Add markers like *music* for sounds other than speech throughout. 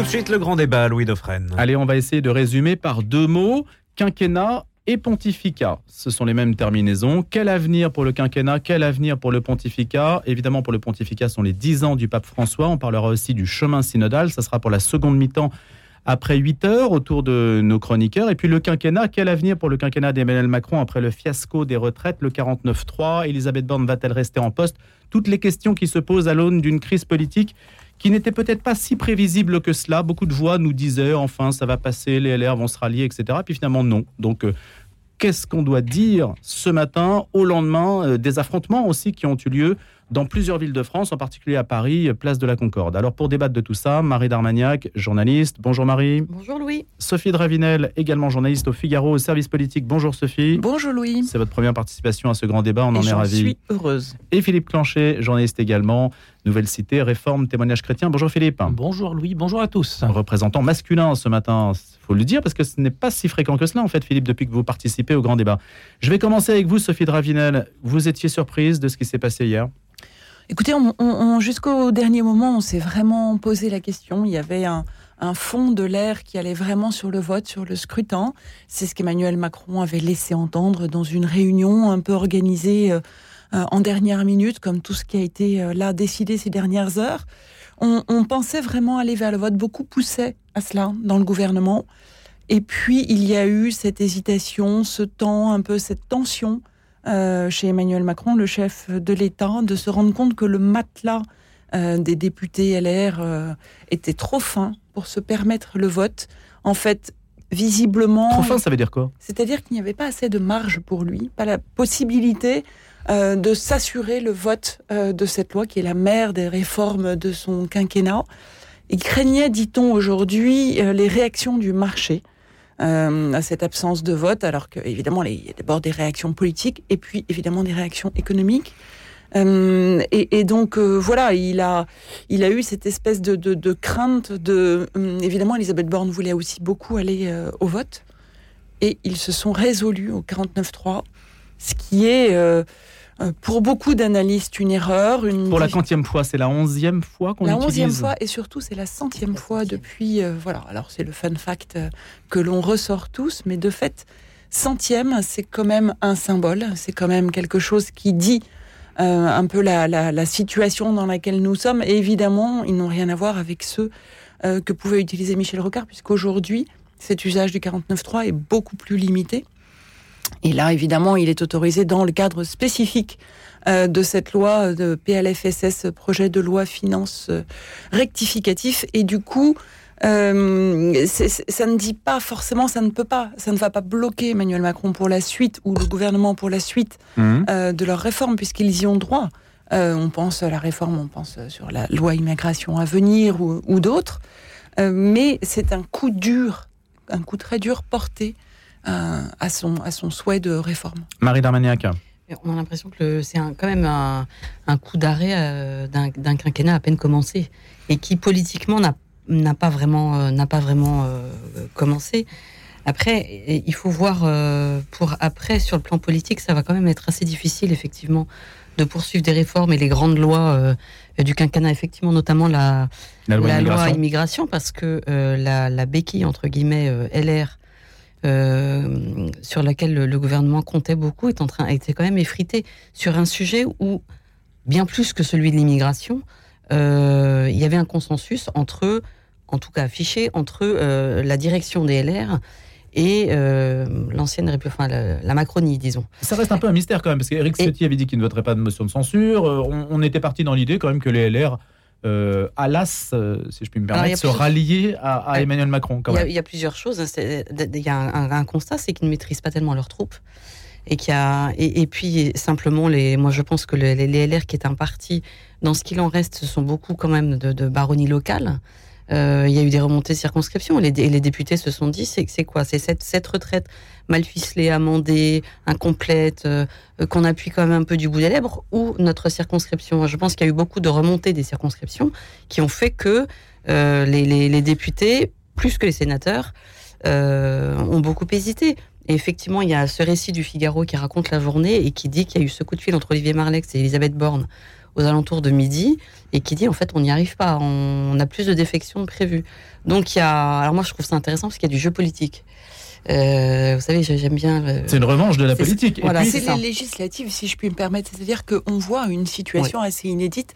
Tout de suite, le grand débat, Louis Dauphren. Allez, on va essayer de résumer par deux mots quinquennat et pontificat. Ce sont les mêmes terminaisons. Quel avenir pour le quinquennat? Quel avenir pour le pontificat? Évidemment, pour le pontificat, ce sont les dix ans du pape François. On parlera aussi du chemin synodal. Ça sera pour la seconde mi-temps après 8 heures autour de nos chroniqueurs. Et puis le quinquennat, quel avenir pour le quinquennat d'Emmanuel Macron après le fiasco des retraites, le 49-3 Elisabeth Borne va-t-elle rester en poste? Toutes les questions qui se posent à l'aune d'une crise politique qui n'était peut-être pas si prévisible que cela. Beaucoup de voix nous disaient enfin ça va passer, les LR vont se rallier, etc. Puis finalement non. Donc euh, qu'est-ce qu'on doit dire ce matin, au lendemain euh, des affrontements aussi qui ont eu lieu dans plusieurs villes de France, en particulier à Paris, place de la Concorde. Alors pour débattre de tout ça, Marie Darmagnac, journaliste. Bonjour Marie. Bonjour Louis. Sophie Dravinel, également journaliste au Figaro, au service politique. Bonjour Sophie. Bonjour Louis. C'est votre première participation à ce grand débat, on en est ravis. Je suis heureuse. Et Philippe Clanchet, journaliste également, Nouvelle Cité, Réforme, Témoignage chrétien. Bonjour Philippe. Bonjour Louis, bonjour à tous. Représentant masculin ce matin, faut le dire parce que ce n'est pas si fréquent que cela en fait Philippe depuis que vous participez au grand débat. Je vais commencer avec vous Sophie Dravinel. Vous étiez surprise de ce qui s'est passé hier? Écoutez, jusqu'au dernier moment, on s'est vraiment posé la question. Il y avait un, fond de l'air qui allait vraiment sur le vote, sur le scrutin. C'est ce qu'Emmanuel Macron avait laissé entendre dans une réunion un peu organisée euh, euh, en dernière minute, comme tout ce qui a été euh, là décidé ces dernières heures. On, on, pensait vraiment aller vers le vote. Beaucoup poussaient à cela dans le gouvernement. Et puis, il y a eu cette hésitation, ce temps, un peu cette tension euh, chez Emmanuel Macron, le chef de l'État, de se rendre compte que le matelas euh, des députés LR euh, était trop fin pour se permettre le vote. En fait, visiblement... Trop fin, ça veut dire quoi? C'est-à-dire qu'il n'y avait pas assez de marge pour lui, pas la possibilité de s'assurer le vote de cette loi qui est la mère des réformes de son quinquennat. Il craignait, dit-on aujourd'hui, les réactions du marché. Euh, à cette absence de vote, alors qu'évidemment, il y a d'abord des réactions politiques et puis évidemment des réactions économiques. Euh, et, donc euh, voilà, il a, il a eu cette espèce de, de, crainte de. évidemment, Elisabeth Borne voulait aussi beaucoup aller au vote, et ils se sont résolus au 49-3, ce qui est euh, pour beaucoup d'analystes une erreur. Une pour la quantième fois, c'est la onzième fois qu'on l'utilise La onzième fois et surtout c'est la centième fois depuis. Euh, voilà, alors c'est le fun fact euh, que l'on ressort tous, mais de fait, centième, c'est quand même un symbole, c'est quand même quelque chose qui dit un peu la, la, situation dans laquelle nous sommes. Et évidemment, ils n'ont rien à voir avec ceux que pouvait utiliser Michel Rocard, puisqu'aujourd'hui, cet usage du 49.3 est beaucoup plus limité. Et là, évidemment, il est autorisé dans le cadre spécifique euh, de cette loi de PLFSS, projet de loi finance euh, rectificatif. Et du coup, euh, ça ne dit pas forcément, ça ne peut pas, ça ne va pas bloquer Emmanuel Macron pour la suite ou le gouvernement pour la suite mmh. de leur réforme, puisqu'ils y ont droit. on pense à la réforme, on pense sur la loi immigration à venir ou, ou d'autres. mais c'est un coup dur, un coup très dur porté à, son, à son souhait de réforme. Marie Darmaniac. On a l'impression que c'est quand même un, coup d'arrêt euh, d'un quinquennat à peine commencé et qui politiquement n'a pas vraiment, euh, n'a pas vraiment euh, commencé. Après, il faut voir pour après sur le plan politique, ça va quand même être assez difficile effectivement de poursuivre des réformes et les grandes lois du quinquennat, effectivement, notamment la, loi, immigration. parce que la, la, béquille entre guillemets LR euh, sur laquelle le, gouvernement comptait beaucoup est en train, été quand même effrité sur un sujet où, bien plus que celui de l'immigration, euh, il y avait un consensus entre, en tout cas affiché, entre euh, la direction des LR et l'ancienne enfin la, Macronie, disons. Ça reste un peu un mystère quand même, parce qu'Éric Ciotti avait dit qu'il ne voterait pas de motion de censure. On, on était parti dans l'idée quand même que les LR euh, Alas, euh, si je puis me permettre, se rallier à, Emmanuel Macron. il, y a, plusieurs choses. Hein. Il y a un, constat, c'est qu'ils ne maîtrisent pas tellement leurs troupes. Et, y a, et, puis simplement, les, moi je pense que les, les, LR, qui est un parti, dans ce qu'il en reste, ce sont beaucoup quand même de, de baronnies locales. Euh, il y a eu des remontées de circonscription. Et les, les députés se sont dit, c'est quoi? C'est cette, cette, retraite mal ficelée, amendée, incomplète, euh, qu'on appuie quand même un peu du bout des lèvres, ou notre circonscription Je pense qu'il y a eu beaucoup de remontées des circonscriptions qui ont fait que euh, les, les, députés, plus que les sénateurs, ont beaucoup hésité. Et effectivement, il y a ce récit du Figaro qui raconte la journée et qui dit qu'il y a eu ce coup de fil entre Olivier Marlex et Elisabeth Borne aux alentours de midi et qui dit en fait on n'y arrive pas, on, a plus de défections prévues. Donc il y a, alors moi je trouve ça intéressant parce qu'il y a du jeu politique. Euh, vous savez, j'aime bien. C'est une revanche de la politique. Voilà, c'est les législatives, si je puis me permettre. C'est-à-dire qu'on voit une situation assez inédite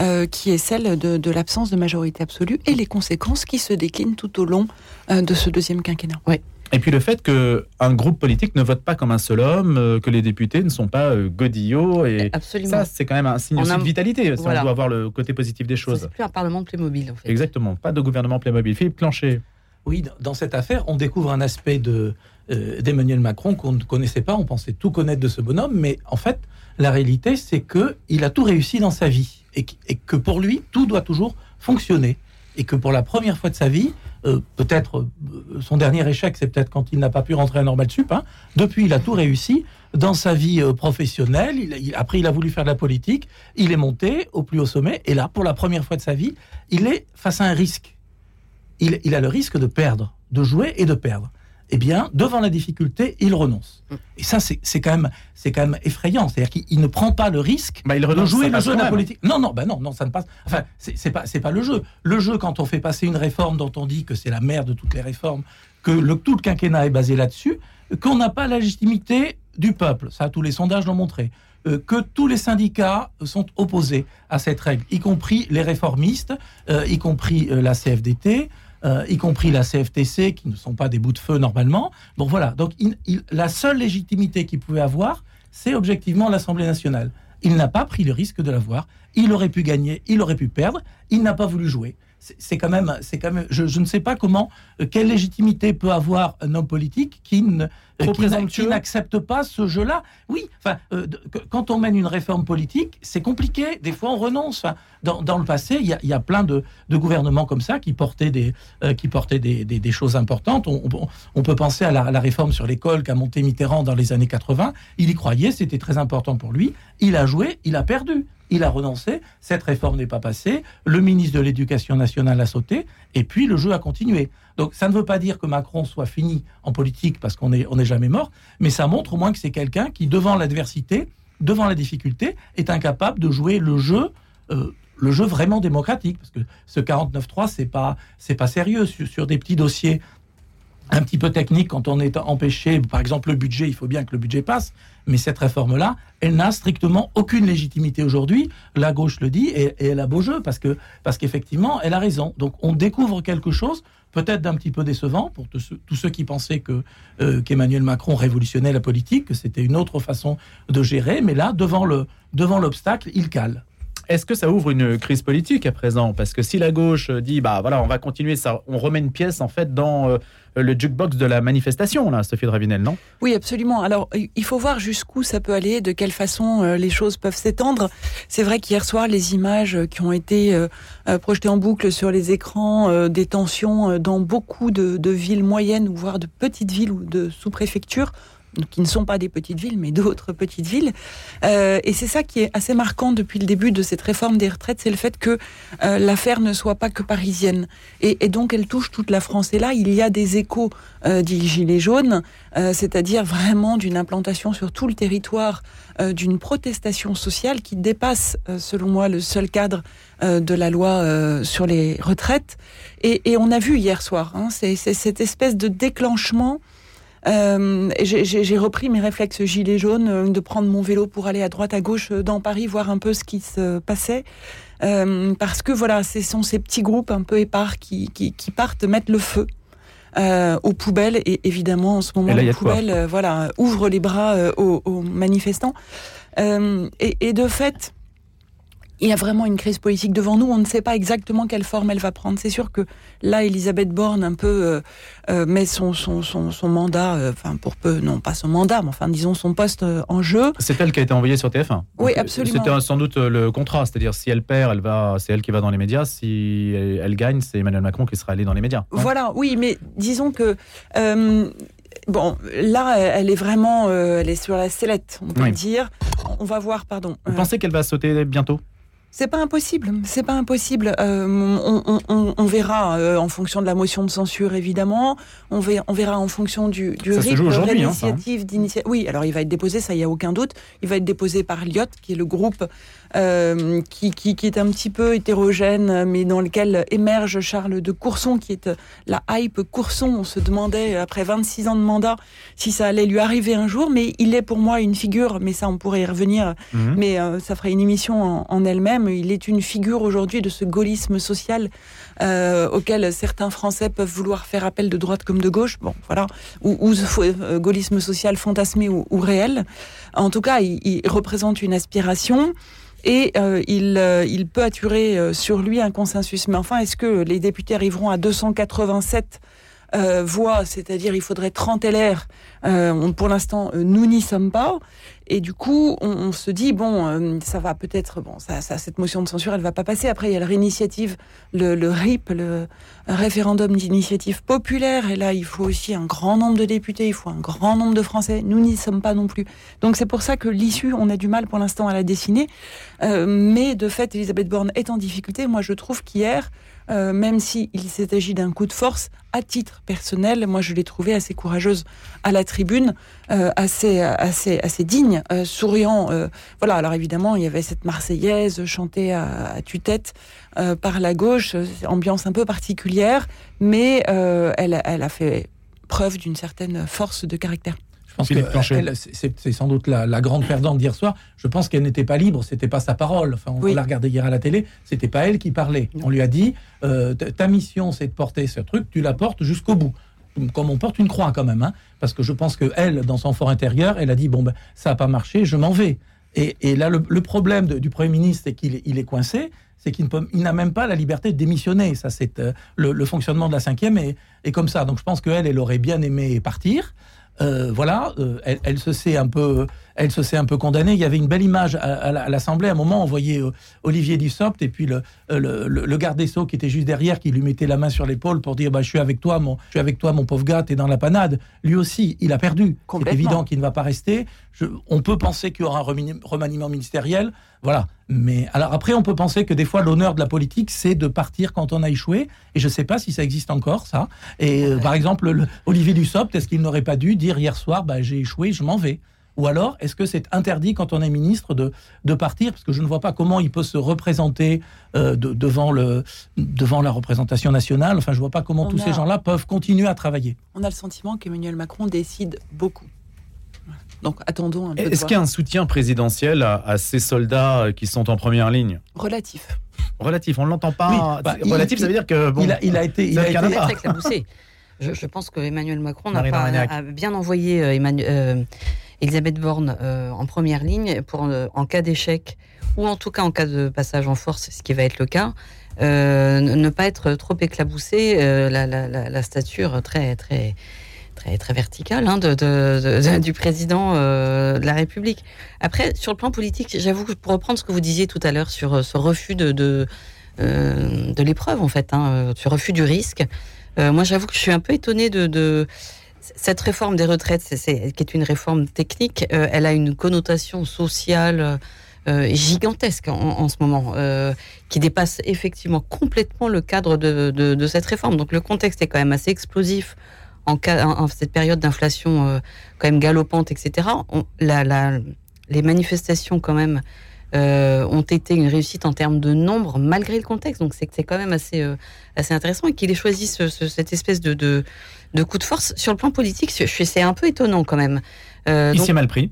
euh, qui est celle de, l'absence de majorité absolue et les conséquences qui se déclinent tout au long euh, de ce deuxième quinquennat. Oui. Et puis le fait qu'un groupe politique ne vote pas comme un seul homme, que les députés ne sont pas godillots. Et Absolument. ça, c'est quand même un signe de vitalité, si on doit voir le côté positif des choses. C'est plus un Parlement Playmobil, en fait. Exactement, pas de gouvernement Playmobil. Philippe Clancher. Oui, dans cette affaire, on découvre un aspect de, euh, d'Emmanuel Macron qu'on ne connaissait pas. On pensait tout connaître de ce bonhomme, mais en fait, la réalité, c'est que il a tout réussi dans sa vie et que pour lui, tout doit toujours fonctionner et que pour la première fois de sa vie, euh, peut-être euh, son dernier échec, c'est peut-être quand il n'a pas pu rentrer à Normal Sup. Hein. Depuis, il a tout réussi dans sa vie professionnelle. Il, après, il a voulu faire de la politique. Il est monté au plus haut sommet. Et là, pour la première fois de sa vie, il est face à un risque. Il a le risque de perdre, de jouer et de perdre eh bien, devant la difficulté, il renonce. Mm. Et ça, c'est quand même, c'est quand même effrayant. C'est-à-dire qu'il ne prend pas le risque bah, de jouer le jeu de la politique. Non, non, bah non, non, ça ne passe. Enfin, c'est pas, c'est pas le jeu. Le jeu, quand on fait passer une réforme dont on dit que c'est la mère de toutes les réformes, que le, tout le quinquennat est basé là-dessus, qu'on n'a pas la légitimité du peuple. Ça, tous les sondages l'ont montré. Euh, que tous les syndicats sont opposés à cette règle, y compris les réformistes, euh, y compris euh, la CFDT. Euh, y compris la CFTC, qui ne sont pas des bouts de feu normalement. Donc voilà, donc la seule légitimité qu'il pouvait avoir, c'est objectivement l'Assemblée nationale. Il n'a pas pris le risque de l'avoir. Il aurait pu gagner, il aurait pu perdre. Il n'a pas voulu jouer c'est quand même, c'est quand même, je, ne sais pas comment, euh, quelle légitimité peut avoir un homme politique qui ne, euh, n'accepte pas ce jeu-là. Oui, enfin, euh, quand on mène une réforme politique, c'est compliqué. Des fois, on renonce. dans, le passé, il y a, plein de, gouvernements comme ça qui portaient des, qui portaient des, choses importantes. On, peut penser à la, la réforme sur l'école qu'a monté Mitterrand dans les années 80. Il y croyait, c'était très important pour lui. Il a joué, il a perdu il a renoncé, cette réforme n'est pas passée, le ministre de l'Éducation nationale a sauté, et puis le jeu a continué. Donc ça ne veut pas dire que Macron soit fini en politique parce qu'on n'est jamais mort, mais ça montre au moins que c'est quelqu'un qui, devant l'adversité, devant la difficulté, est incapable de jouer le jeu. Euh, le jeu vraiment démocratique, parce que ce 49-3, c'est pas, c'est pas sérieux sur, sur des petits dossiers un petit peu technique quand on est empêché, par exemple le budget, il faut bien que le budget passe, mais cette réforme-là, elle n'a strictement aucune légitimité aujourd'hui. La gauche le dit et, elle a beau jeu parce que parce qu'effectivement, elle a raison. Donc on découvre quelque chose peut-être d'un petit peu décevant pour tous ceux, qui pensaient que euh, qu'Emmanuel Macron révolutionnait la politique, que c'était une autre façon de gérer, mais là devant le devant l'obstacle, il cale. Est-ce que ça ouvre une crise politique à présent? Parce que si la gauche dit, bah voilà, on va continuer, ça, on remet une pièce en fait dans euh, le jukebox de la manifestation, là, Sophie Dravinel, non? Oui, absolument. Alors, il faut voir jusqu'où ça peut aller, de quelle façon euh, les choses peuvent s'étendre. C'est vrai qu'hier soir, les images qui ont été euh, projetées en boucle sur les écrans des tensions dans beaucoup de, de villes moyennes, voire de petites villes ou de sous-préfectures, qui ne sont pas des petites villes, mais d'autres petites villes. Euh, et c'est ça qui est assez marquant depuis le début de cette réforme des retraites, c'est le fait que euh, l'affaire ne soit pas que parisienne. Et, donc elle touche toute la France. Et là, il y a des échos euh, des Gilets jaunes, euh, c'est-à-dire vraiment d'une implantation sur tout le territoire, d'une protestation sociale qui dépasse, selon moi, le seul cadre de la loi sur les retraites. Et, et, on a vu hier soir, hein, c'est cette espèce de déclenchement euh, j'ai repris mes réflexes gilets jaunes, euh, de prendre mon vélo pour aller à droite, à gauche euh, dans Paris, voir un peu ce qui se passait. parce que voilà, ce sont ces petits groupes un peu épars qui, qui, partent mettre le feu. aux poubelles et évidemment en ce moment les poubelles voilà ouvrent les bras aux, manifestants et, et, de fait il y a vraiment une crise politique devant nous. On ne sait pas exactement quelle forme elle va prendre. C'est sûr que là, Elisabeth Borne un peu euh, euh met son, son, son, son mandat, euh, enfin pour peu, non pas son mandat, mais enfin disons son poste euh, en jeu. C'est elle qui a été envoyée sur TF1. Oui, absolument. C'était sans doute le contrat, c'est-à-dire si elle perd, elle va, c'est elle qui va dans les médias. Si elle, gagne, c'est Emmanuel Macron qui sera allé dans les médias. Voilà, oui, mais disons que. Bon, là, elle est vraiment, elle est sur la sellette, on peut dire. On va voir, pardon. Vous pensez qu'elle va sauter bientôt? C'est pas impossible, c'est pas impossible. Euh, on, verra euh, en fonction de la motion de censure, évidemment. On, on verra en fonction du, du rythme de hein, l'initiative. Oui, alors il va être déposé, ça y a aucun doute. Il va être déposé par Lyot, qui est le groupe euh, qui, qui, qui, est un petit peu hétérogène, mais dans lequel émerge Charles de Courson, qui est la hype Courson. On se demandait, après 26 ans de mandat, si ça allait lui arriver un jour, mais il est pour moi une figure, mais ça on pourrait y revenir, mhm. mais euh, ça ferait une émission en, en elle-même. Il est une figure aujourd'hui de ce gaullisme social euh, auquel certains Français peuvent vouloir faire appel de droite comme de gauche, bon voilà, ou, ou euh, gaullisme social fantasmé ou, ou, réel. En tout cas, il, il représente une aspiration et euh, il, euh, il, peut attirer euh, sur lui un consensus. Mais enfin, est-ce que les députés arriveront à 287 euh, voix, c'est-à-dire il faudrait 30 LR. Pour l'instant, nous n'y sommes pas. Et du coup, on, se dit bon, euh, ça va peut-être, bon, ça, ça, cette motion de censure, elle va pas passer. Après, il y a la réinitiative, le, le RIP, le référendum d'initiative populaire. Et là, il faut aussi un grand nombre de députés, il faut un grand nombre de Français. Nous n'y sommes pas non plus. Donc c'est pour ça que l'issue, on a du mal pour l'instant à la dessiner. Euh, mais de fait, Elisabeth Borne est en difficulté. Moi, je trouve qu'hier, euh, même s'il s'agit d'un coup de force, à titre personnel, moi je l'ai trouvée assez courageuse à la tribune, euh, assez, assez, assez digne, euh, souriant. Euh, voilà, alors évidemment, il y avait cette Marseillaise chantée à, à tue-tête euh, par la gauche, ambiance un peu particulière, mais elle, elle a fait preuve d'une certaine force de caractère. Je pense que c'est sans doute la, la, grande perdante d'hier soir. Je pense qu'elle n'était pas libre, c'était pas sa parole. Enfin, on, oui. l'a regardé hier à la télé, c'était pas elle qui parlait. Non. On lui a dit euh, ta mission, c'est de porter ce truc, tu la portes jusqu'au bout. Comme on porte une croix quand même, hein, parce que je pense que elle, dans son fort intérieur, elle a dit bon ben ça n'a pas marché, je m'en vais. Et, et, là, le, le problème de, du premier ministre, c'est qu'il il est coincé, c'est qu'il n'a même pas la liberté de démissionner. Ça, c'est euh, le, le, fonctionnement de la cinquième est, est comme ça. Donc, je pense qu'elle, elle aurait bien aimé partir. Euh, voilà, euh, elle, elle, se sait un peu, elle se sait un peu condamnée. Il y avait une belle image à, à l'Assemblée. À un moment, on voyait euh, Olivier Dussopt et puis le, le, le, garde des sceaux qui était juste derrière, qui lui mettait la main sur l'épaule pour dire bah, je suis avec toi, mon, je suis avec toi, mon pauvre gars, t'es dans la panade. Lui aussi, il a perdu. C'est évident qu'il ne va pas rester. Je, on peut penser qu'il y aura un remaniement ministériel, voilà. Mais alors après, on peut penser que des fois, l'honneur de la politique, c'est de partir quand on a échoué. Et je ne sais pas si ça existe encore, ça. Et euh, par exemple, le, Olivier Dussopt, est-ce qu'il n'aurait pas dû dire hier soir, bah, j'ai échoué, je m'en vais? Ou alors, est-ce que c'est interdit quand on est ministre de, de partir? Parce que je ne vois pas comment il peut se représenter euh, de, devant, le, devant la représentation nationale. Enfin, je ne vois pas comment on tous a, ces gens-là peuvent continuer à travailler. On a le sentiment qu'Emmanuel Macron décide beaucoup. Donc attendons un peu. Est-ce qu'il y a un soutien présidentiel à, à, ces soldats qui sont en première ligne? Relatif. Relatif, on ne l'entend pas. Oui, bah, relatif, il, ça veut dire que bon, il, a, il a été, il a été très. Je, je, pense que Emmanuel Macron n'a pas a bien envoyé euh, Emmanuel, euh, Elisabeth Borne euh, en première ligne pour euh, en cas d'échec ou en tout cas en cas de passage en force, ce qui va être le cas. Euh, ne pas être trop éclaboussé, la, la, la, stature très très très très verticale hein, de, du président de la République. Après, sur le plan politique, j'avoue que pour reprendre ce que vous disiez tout à l'heure sur ce refus de de, l'épreuve en fait, hein, ce refus du risque, moi j'avoue que je suis un peu étonnée de cette réforme des retraites, qui est une réforme technique, euh, elle a une connotation sociale euh, gigantesque en, ce moment, euh, qui dépasse effectivement complètement le cadre de, cette réforme. Donc le contexte est quand même assez explosif en, cette période d'inflation quand même galopante, etc. Les manifestations quand même ont été une réussite en termes de nombre malgré le contexte. Donc c'est quand même assez, intéressant et qu'il ait choisi ce, ce, cette espèce de, de, coup de force. Sur le plan politique, c'est un peu étonnant quand même. Euh, Il s'est mal pris.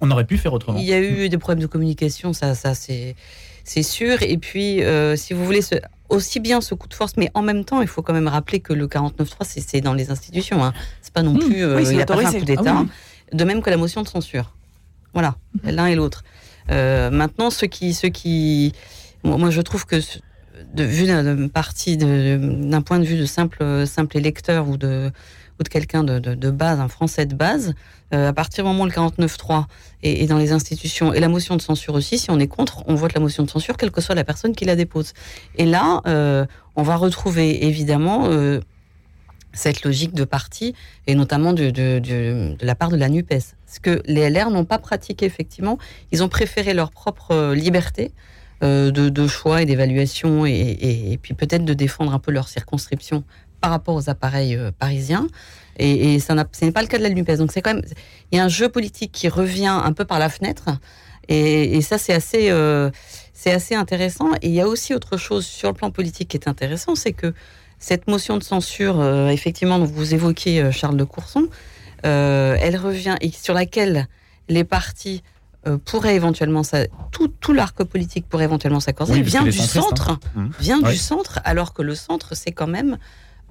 On aurait pu faire autrement. Il y a eu des problèmes de communication, ça, ça c'est sûr. Et puis, euh, si vous voulez, ce, aussi bien ce coup de force, mais en même temps, il faut quand même rappeler que le 49.3, c'est dans les institutions. Hein. C'est pas non mmh. plus. Euh, oui, il a pas fait un coup d'État. Ah, oui. De même que la motion de censure. Voilà, mmh. l'un et l'autre. Euh, maintenant, ceux qui, ceux qui, moi, je trouve que de vue d'un parti, d'un point de vue de simple, simple électeur ou de, ou de quelqu'un de, de, base, un Français de base, euh, à partir du moment où le 49.3 est, est dans les institutions et la motion de censure aussi, si on est contre, on vote la motion de censure, quelle que soit la personne qui la dépose. Et là, euh, on va retrouver évidemment euh, cette logique de parti, et notamment de, la part de la NUPES. Ce que les LR n'ont pas pratiqué, effectivement. Ils ont préféré leur propre liberté de, de, choix et d'évaluation, et, puis peut-être de défendre un peu leur circonscription par rapport aux appareils euh, parisiens. Et, ça ce n'est pas le cas de la NUPES. Donc c'est quand même, il y a un jeu politique qui revient un peu par la fenêtre. Et, ça, c'est assez, euh, c'est assez intéressant. Et il y a aussi autre chose sur le plan politique qui est intéressant, c'est que cette motion de censure, euh, effectivement, dont vous évoquez euh, Charles de Courson, euh, elle revient et sur laquelle les partis euh, pourraient éventuellement, ça, tout, tout l'arc politique pourrait éventuellement s'accorder, Oui, parce vient que les du centre, hein. Vient du centre, alors que le centre, c'est quand même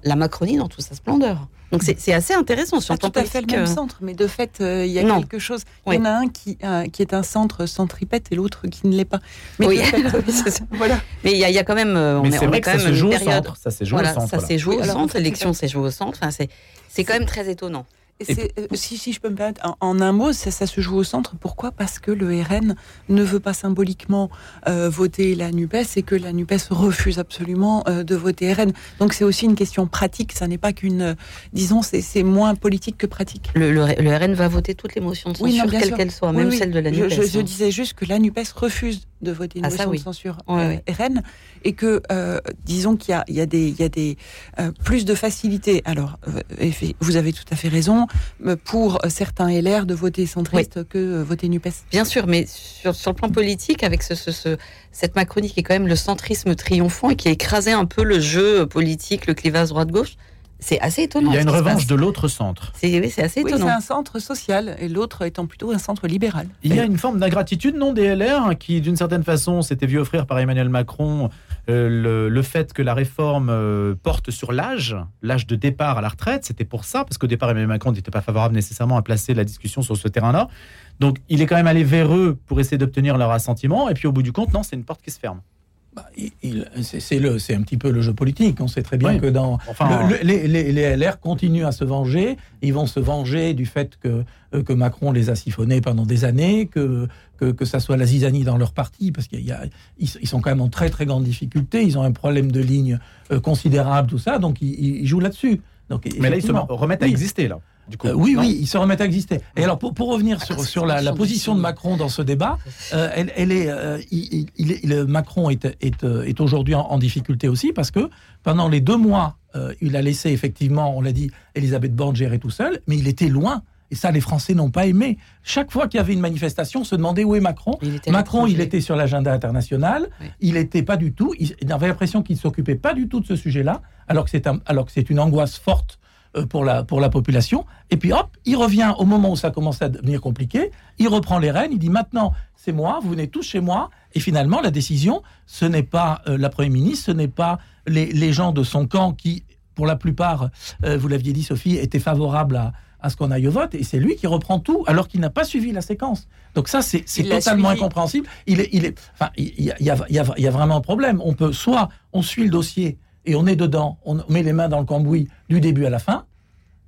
la Macronie dans toute sa splendeur. Donc c'est c'est assez intéressant sur Pas tout à fait le même euh, centre, mais de fait, euh, il y a Non. quelque chose. Oui. Il y en a un qui, euh, qui est un centre centripète et l'autre qui ne l'est pas. Mais Oui. fait, *laughs* voilà. Mais il y, a- il y a quand même, euh, on Mais est, c'est on vrai est que quand ça même se une joue au période. centre. Ça se joue Voilà, au centre. ça s'est joué Oui, au centre, c'est l'élection s'est jouée au centre. Enfin, c'est c'est quand même très étonnant. Et c'est, euh, si, si je peux me permettre, en, en un mot, ça, ça se joue au centre. Pourquoi? Parce que le RN ne veut pas symboliquement euh, voter la NUPES et que la NUPES refuse absolument euh, de voter RN. Donc c'est aussi une question pratique. Ça n'est pas qu'une. euh, disons, c'est, c'est moins politique que pratique. Le, le- le RN va voter toutes les motions de Oui, censure, bien quelles qu'elles soient, Oui, même oui. celle de la Je, NUPES. je- je hein. disais juste que la NUPES refuse de voter une Ah, ça, motion oui. de censure Ouais, euh. RN et que, euh, disons qu'il y a, il y a des, il y a des euh, plus de facilité. Alors, euh, vous avez tout à fait raison, euh, pour certains LR de voter centriste que voter NUPES. Bien sûr, mais sur, sur le plan politique, avec ce, ce- ce- cette Macronie qui est quand même le centrisme triomphant et qui a écrasé un peu le jeu politique, le clivage droite-gauche, c'est assez étonnant. Il y a une revanche de l'autre centre. C'est oui, c'est assez Oui, c'est étonnant. un centre social et l'autre étant plutôt un centre libéral. Il y a une forme d'ingratitude, non, des LR, qui, d'une certaine façon, s'était vu offrir par Emmanuel Macron euh, le, le fait que la réforme euh, porte sur l'âge, l'âge de départ à la retraite. C'était pour ça, parce qu'au départ, Emmanuel Macron n'était pas favorable nécessairement à placer la discussion sur ce terrain-là. Donc, il est quand même allé vers eux pour essayer d'obtenir leur assentiment. Et puis, au bout du compte, non, c'est une porte qui se ferme. Bah, c'est un petit peu le jeu politique. On sait très bien Oui. que dans Enfin, le- le- les, les- les LR continuent à se venger. Ils vont se venger du fait que euh, que Macron les a siphonnés pendant des années, que que, que ça soit la zizanie dans leur parti, parce qu'ils ils, ils sont quand même en très très grande difficulté. Ils ont un problème de ligne euh, considérable, tout ça. Donc ils, ils jouent là-dessus. Donc mais là, ils se remettent à oui. exister, là. Du coup, Euh, oui, non oui, ils se remettent à exister. Et alors, pour, pour revenir sur, Ah, sur la, la position de Macron dans ce débat, euh, elle, elle est, euh, il, Macron est, est, est aujourd'hui en, en difficulté aussi parce que pendant les deux mois, il a laissé effectivement, on l'a dit, Elisabeth Borne gérer tout seul, mais il était loin. Et ça, les Français n'ont pas aimé. Chaque fois qu'il y avait une manifestation, on se demandait où est Macron. Il Macron, il était sur l'agenda international. Oui. Il n'était pas du tout. Il, avait l'impression qu'il ne s'occupait pas du tout de ce sujet-là, alors que c'est un- une angoisse forte pour la pour la population. Et puis hop, il revient au moment où ça commence à devenir compliqué. Il reprend les rênes. Il dit maintenant, c'est moi. Vous venez tous chez moi. Et finalement, la décision, ce n'est pas euh, la première ministre, ce n'est pas les, les gens de son camp qui, pour la plupart, euh, vous l'aviez dit, Sophie, étaient favorables à à ce qu'on aille au vote, et c'est lui qui reprend tout, alors qu'il n'a pas suivi la séquence. Donc ça, c'est totalement incompréhensible. Il est, il est, enfin, y a, il y, a, il y a- il y a vraiment un problème. On peut soit on suit le dossier et on est dedans, on met les mains dans le cambouis du début à la fin,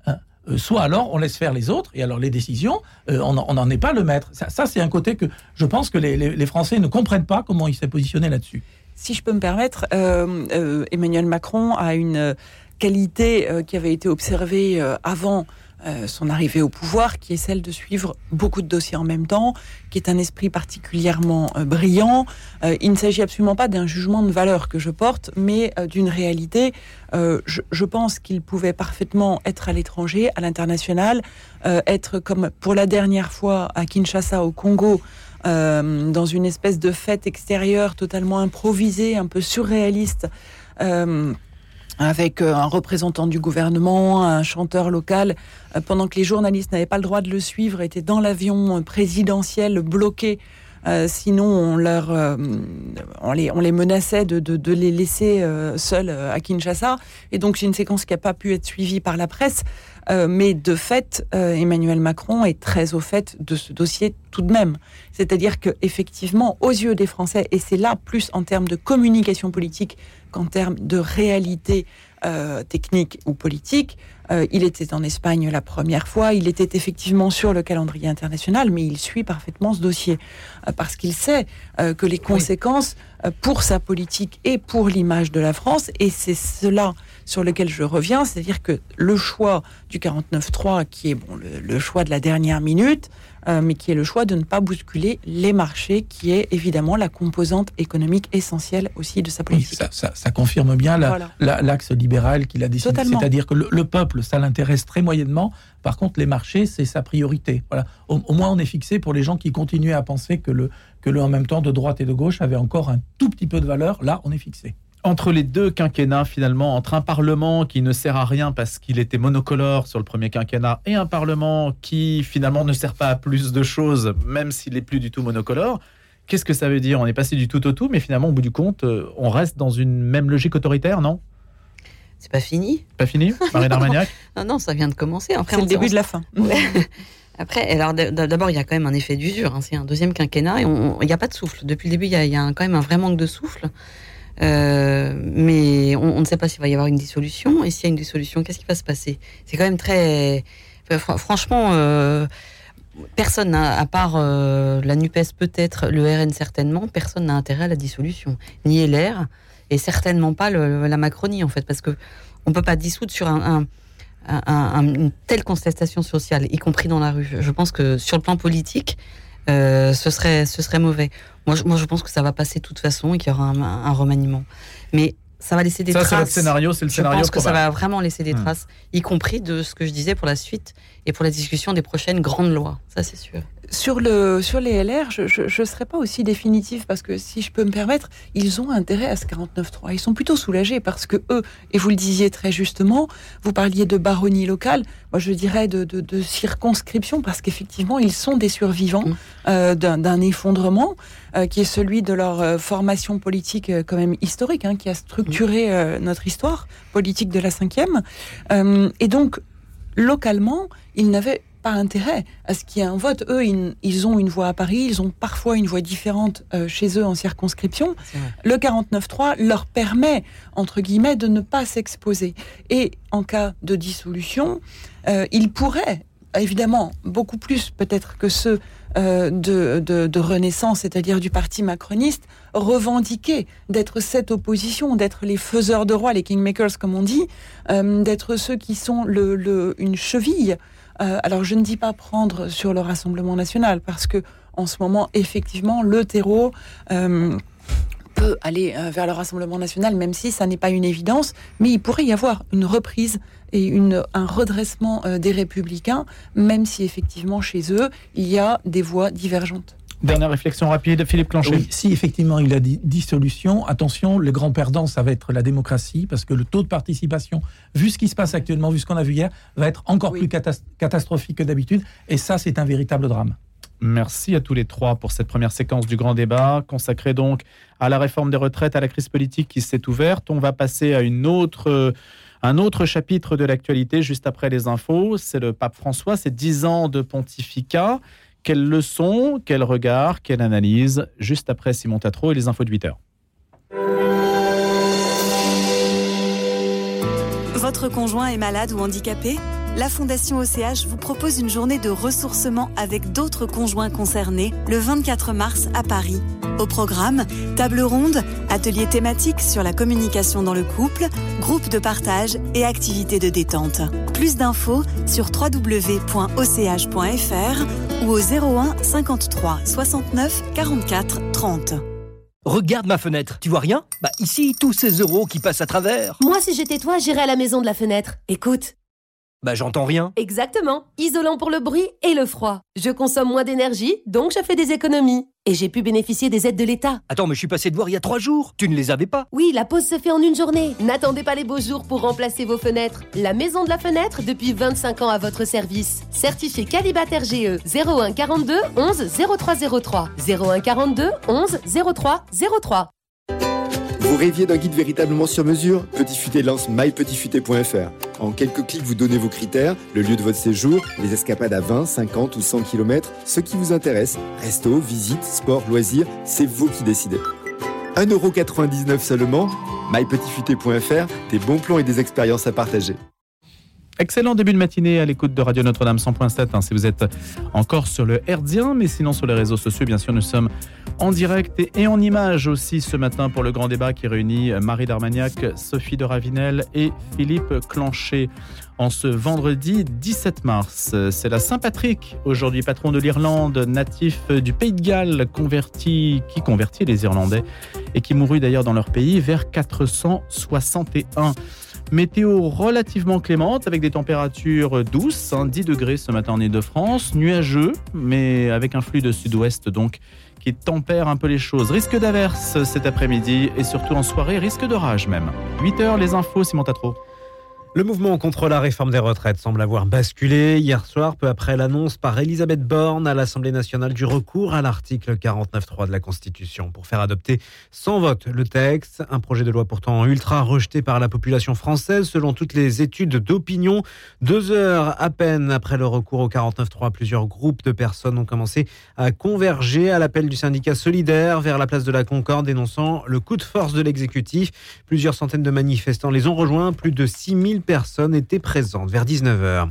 hein, euh, soit alors on laisse faire les autres, et alors les décisions, euh, on n'en est pas le maître. Ça, c'est un côté que je pense que les, Français ne comprennent pas comment il s'est positionné là-dessus. Si je peux me permettre, euh, Emmanuel Macron a une qualité qui avait été observée avant euh, son arrivée au pouvoir, qui est celle de suivre beaucoup de dossiers en même temps, qui est un esprit particulièrement euh, brillant. Euh, il ne s'agit absolument pas d'un jugement de valeur que je porte, mais euh, d'une réalité. Je, je pense qu'il pouvait parfaitement être à l'étranger, à l'international, être comme pour la dernière fois à Kinshasa, au Congo, dans une espèce de fête extérieure totalement improvisée, un peu surréaliste, avec euh, un représentant du gouvernement, un chanteur local, euh, pendant que les journalistes n'avaient pas le droit de le suivre, étaient dans l'avion présidentiel bloqué. Euh, sinon, on leur, euh, on les, on les menaçait de, de, de les laisser euh, seuls euh, à Kinshasa. Et donc, c'est une séquence qui n'a pas pu être suivie par la presse. Euh, mais de fait, Emmanuel Macron est très au fait de ce dossier tout de même. C'est-à-dire que effectivement, aux yeux des Français, et c'est là plus en termes de communication politique qu'en termes de réalité technique ou politique, euh, il était en Espagne la première fois, il était effectivement sur le calendrier international, mais il suit parfaitement ce dossier euh, parce qu'il sait euh, que les conséquences pour sa politique et pour l'image de la France, et c'est cela sur lequel je reviens, c'est-à-dire que le choix du 49-3, qui est bon, le, le choix de la dernière minute, euh, mais qui est le choix de ne pas bousculer les marchés, qui est évidemment la composante économique essentielle aussi de sa Oui, politique. ça, ça, ça confirme bien la- Voilà. la- l'axe libéral qu'il a décidé. C'est-à-dire que le, le peuple ça l'intéresse très moyennement. Par contre, les marchés, c'est sa priorité. Voilà. Au, moins, on est fixé pour les gens qui continuaient à penser que le, que le en même temps de droite et de gauche avait encore un tout petit peu de valeur. Là, on est fixé entre les deux quinquennats, finalement, entre un Parlement qui ne sert à rien parce qu'il était monocolore sur le premier quinquennat et un Parlement qui, finalement, ne sert pas à plus de choses, même s'il n'est plus du tout monocolore, qu'est-ce que ça veut dire? On est passé du tout au tout, mais finalement, au bout du compte, euh, on reste dans une même logique autoritaire, non? C'est pas fini. Pas fini? Marie *laughs* d'Armagnac? Non, non, ça vient de commencer. C'est le début de la fin. *laughs* Après, alors d'abord, il y a quand même un effet d'usure. Hein. C'est un deuxième quinquennat et il n'y a pas de souffle. Depuis le début, il y a, quand même un vrai manque de souffle. Euh, mais on, ne sait pas s'il va y avoir une dissolution. Et s'il y a une dissolution, qu'est-ce qui va se passer? C'est quand même très. franchement, euh, personne, à part euh, la NUPES peut-être, le RN certainement, personne n'a intérêt à la dissolution. Ni LR, et certainement pas la Macronie, en fait, parce que on peut pas dissoudre sur un, une telle contestation sociale, y compris dans la rue. Je pense que sur le plan politique, ce, serait, ce serait mauvais. Moi je, moi, je pense que ça va passer de toute façon et qu'il y aura un, remaniement. Mais ça va laisser des traces. Ça, c'est le scénario, c'est le je pense que ça va vraiment laisser des hmm. traces, y compris de ce que je disais pour la suite et pour la discussion des prochaines grandes lois. Ça, c'est sûr. Sur, le, sur les LR, je ne serais pas aussi définitif parce que si je peux me permettre, ils ont intérêt à ce 49.3. Ils sont plutôt soulagés parce que eux, et vous le disiez très justement, vous parliez de baronnie locale, moi je dirais de, de, circonscription parce qu'effectivement, ils sont des survivants mm. euh, d'un effondrement euh, qui est celui de leur euh, formation politique quand même historique, hein, qui a structuré notre histoire politique de la cinquième. et donc, localement, ils n'avaient pas intérêt à ce qu'il y ait un vote. Eux, ils, ont une voix à Paris, ils ont parfois une voix différente euh, chez eux en circonscription. Le 49-3 leur permet, entre guillemets, de ne pas s'exposer. Et en cas de dissolution, euh, ils pourraient, évidemment, beaucoup plus peut-être que ceux euh, de, Renaissance, c'est-à-dire du parti macroniste, revendiquer d'être cette opposition, d'être les faiseurs de roi, les kingmakers comme on dit, d'être ceux qui sont le, une cheville euh, alors je ne dis pas prendre sur le Rassemblement national parce que en ce moment, effectivement, le terreau euh, peut aller euh, vers le Rassemblement national, même si ça n'est pas une évidence, mais il pourrait y avoir une reprise et un redressement des républicains, même si effectivement chez eux, il y a des voix divergentes. Dernière réflexion rapide, Philippe Clanchet. Oui, si effectivement il a dit dissolution, attention, le grand perdant, ça va être la démocratie, parce que le taux de participation, vu ce qui se passe actuellement, vu ce qu'on a vu hier, va être encore plus catastrophique que d'habitude. Et ça, c'est un véritable drame. Merci à tous les trois pour cette première séquence du grand débat, consacrée donc à la réforme des retraites, à la crise politique qui s'est ouverte. On va passer à une autre, un autre chapitre de l'actualité juste après les infos. C'est le pape François, c'est dix ans de pontificat. Quelle leçon, quel regard, quelle analyse Juste après Simon Tatro et les infos de 8 heures. Votre conjoint est malade ou handicapé? La Fondation OCH vous propose une journée de ressourcement avec d'autres conjoints concernés le 24 mars à Paris. Au programme, table ronde, atelier thématique sur la communication dans le couple, groupe de partage et activités de détente. Plus d'infos sur www.och.fr ou au 01 53 69 44 30. Regarde ma fenêtre, tu vois rien? Bah ici, tous ces euros qui passent à travers. Moi, si j'étais toi, j'irais à la maison de la fenêtre. Écoute. Bah j'entends rien. Exactement. Isolant pour le bruit et le froid. Je consomme moins d'énergie, donc je fais des économies. Et j'ai pu bénéficier des aides de l'État. Attends, mais je suis passé de voir il y a trois jours. Tu ne les avais pas Oui, la pause se fait en une journée. N'attendez pas les beaux jours pour remplacer vos fenêtres. La maison de la fenêtre depuis 25 ans à votre service. Certifié Calibat RGE 01 42 11 0303. 01 42 11 03 03. Vous rêviez d'un guide véritablement sur mesure Petit Futé lance mypetitfuté.fr. En quelques clics, vous donnez vos critères, le lieu de votre séjour, les escapades à 20, 50 ou 100 km, ce qui vous intéresse. Resto, visite, sport, loisirs, c'est vous qui décidez. 1,99€ seulement, mypetitfuté.fr, des bons plans et des expériences à partager. Excellent début de matinée à l'écoute de Radio Notre-Dame 100.7 hein, si vous êtes encore sur le Herdien, mais sinon sur les réseaux sociaux, bien sûr, nous sommes en direct et, en image aussi ce matin pour le grand débat qui réunit Marie Darmagnac, Sophie de Ravinel et Philippe Clanchet. En ce vendredi 17 mars, c'est la Saint-Patrick, aujourd'hui patron de l'Irlande, natif du Pays de Galles, converti, qui convertit les Irlandais et qui mourut d'ailleurs dans leur pays vers 461. Météo relativement clémente avec des températures douces, 10 hein, degrés ce matin en Ile-de-France, nuageux, mais avec un flux de sud-ouest donc qui tempère un peu les choses. Risque d'averse cet après-midi et surtout en soirée, risque d'orage même. 8 heures, les infos, Simon Tatro. Le mouvement contre la réforme des retraites semble avoir basculé hier soir, peu après l'annonce par Elisabeth Borne à l'Assemblée nationale du recours à l'article 49.3 de la Constitution pour faire adopter sans vote le texte. Un projet de loi pourtant ultra rejeté par la population française selon toutes les études d'opinion. Deux heures à peine après le recours au 49.3, plusieurs groupes de personnes ont commencé à converger à l'appel du syndicat solidaire vers la place de la Concorde dénonçant le coup de force de l'exécutif. Plusieurs centaines de manifestants les ont rejoints, plus de 6000 personnes étaient présentes vers 19h.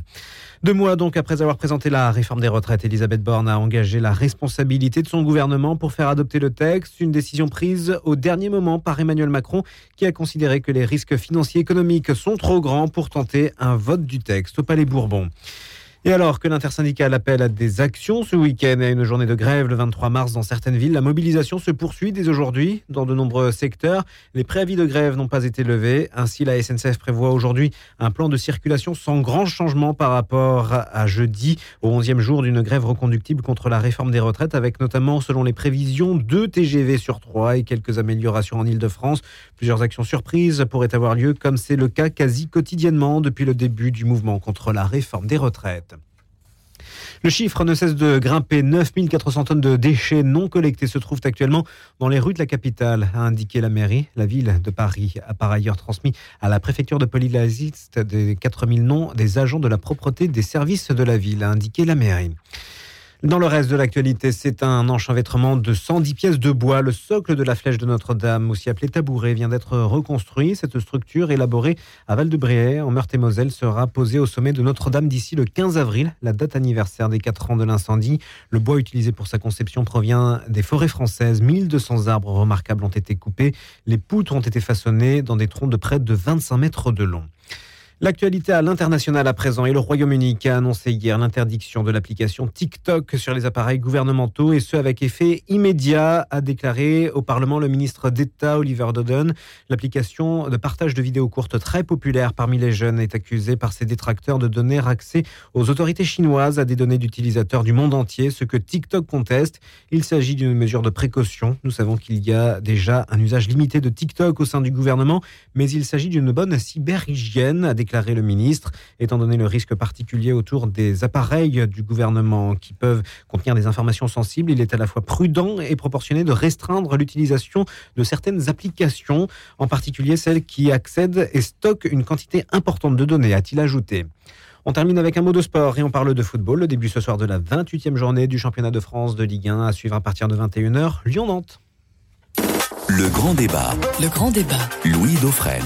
Deux mois donc après avoir présenté la réforme des retraites, Elisabeth Borne a engagé la responsabilité de son gouvernement pour faire adopter le texte, une décision prise au dernier moment par Emmanuel Macron qui a considéré que les risques financiers et économiques sont trop grands pour tenter un vote du texte au Palais Bourbon. Et alors que l'intersyndicale appelle à des actions ce week-end à une journée de grève le 23 mars dans certaines villes, la mobilisation se poursuit dès aujourd'hui dans de nombreux secteurs. Les préavis de grève n'ont pas été levés. Ainsi, la SNCF prévoit aujourd'hui un plan de circulation sans grand changement par rapport à jeudi, au 11e jour d'une grève reconductible contre la réforme des retraites, avec notamment, selon les prévisions, deux TGV sur trois et quelques améliorations en Ile-de-France. Plusieurs actions surprises pourraient avoir lieu, comme c'est le cas quasi quotidiennement depuis le début du mouvement contre la réforme des retraites. Le chiffre ne cesse de grimper. 9400 tonnes de déchets non collectés se trouvent actuellement dans les rues de la capitale, a indiqué la mairie. La ville de Paris a par ailleurs transmis à la préfecture de police la liste des 4000 noms des agents de la propreté des services de la ville, a indiqué la mairie. Dans le reste de l'actualité, c'est un enchevêtrement de 110 pièces de bois. Le socle de la flèche de Notre-Dame, aussi appelé tabouret, vient d'être reconstruit. Cette structure élaborée à Val-de-Bréais, en Meurthe-et-Moselle, sera posée au sommet de Notre-Dame d'ici le 15 avril, la date anniversaire des 4 ans de l'incendie. Le bois utilisé pour sa conception provient des forêts françaises. 1200 arbres remarquables ont été coupés. Les poutres ont été façonnées dans des troncs de près de 25 mètres de long. L'actualité à l'international à présent et le Royaume-Uni qui a annoncé hier l'interdiction de l'application TikTok sur les appareils gouvernementaux et ce avec effet immédiat, a déclaré au Parlement le ministre d'État Oliver Dodon. L'application de partage de vidéos courtes très populaire parmi les jeunes est accusée par ses détracteurs de donner accès aux autorités chinoises à des données d'utilisateurs du monde entier, ce que TikTok conteste. Il s'agit d'une mesure de précaution. Nous savons qu'il y a déjà un usage limité de TikTok au sein du gouvernement, mais il s'agit d'une bonne cyberhygiène, a déclaré le ministre, étant donné le risque particulier autour des appareils du gouvernement qui peuvent contenir des informations sensibles. Il est à la fois prudent et proportionné de restreindre l'utilisation de certaines applications, en particulier celles qui accèdent et stockent une quantité importante de données, a-t-il ajouté. On termine avec un mot de sport et on parle de football. Le début ce soir de la 28e journée du championnat de France de Ligue 1 à suivre à partir de 21h. Lyon-Nantes. Le grand débat. Le grand débat. Louis Dauphren.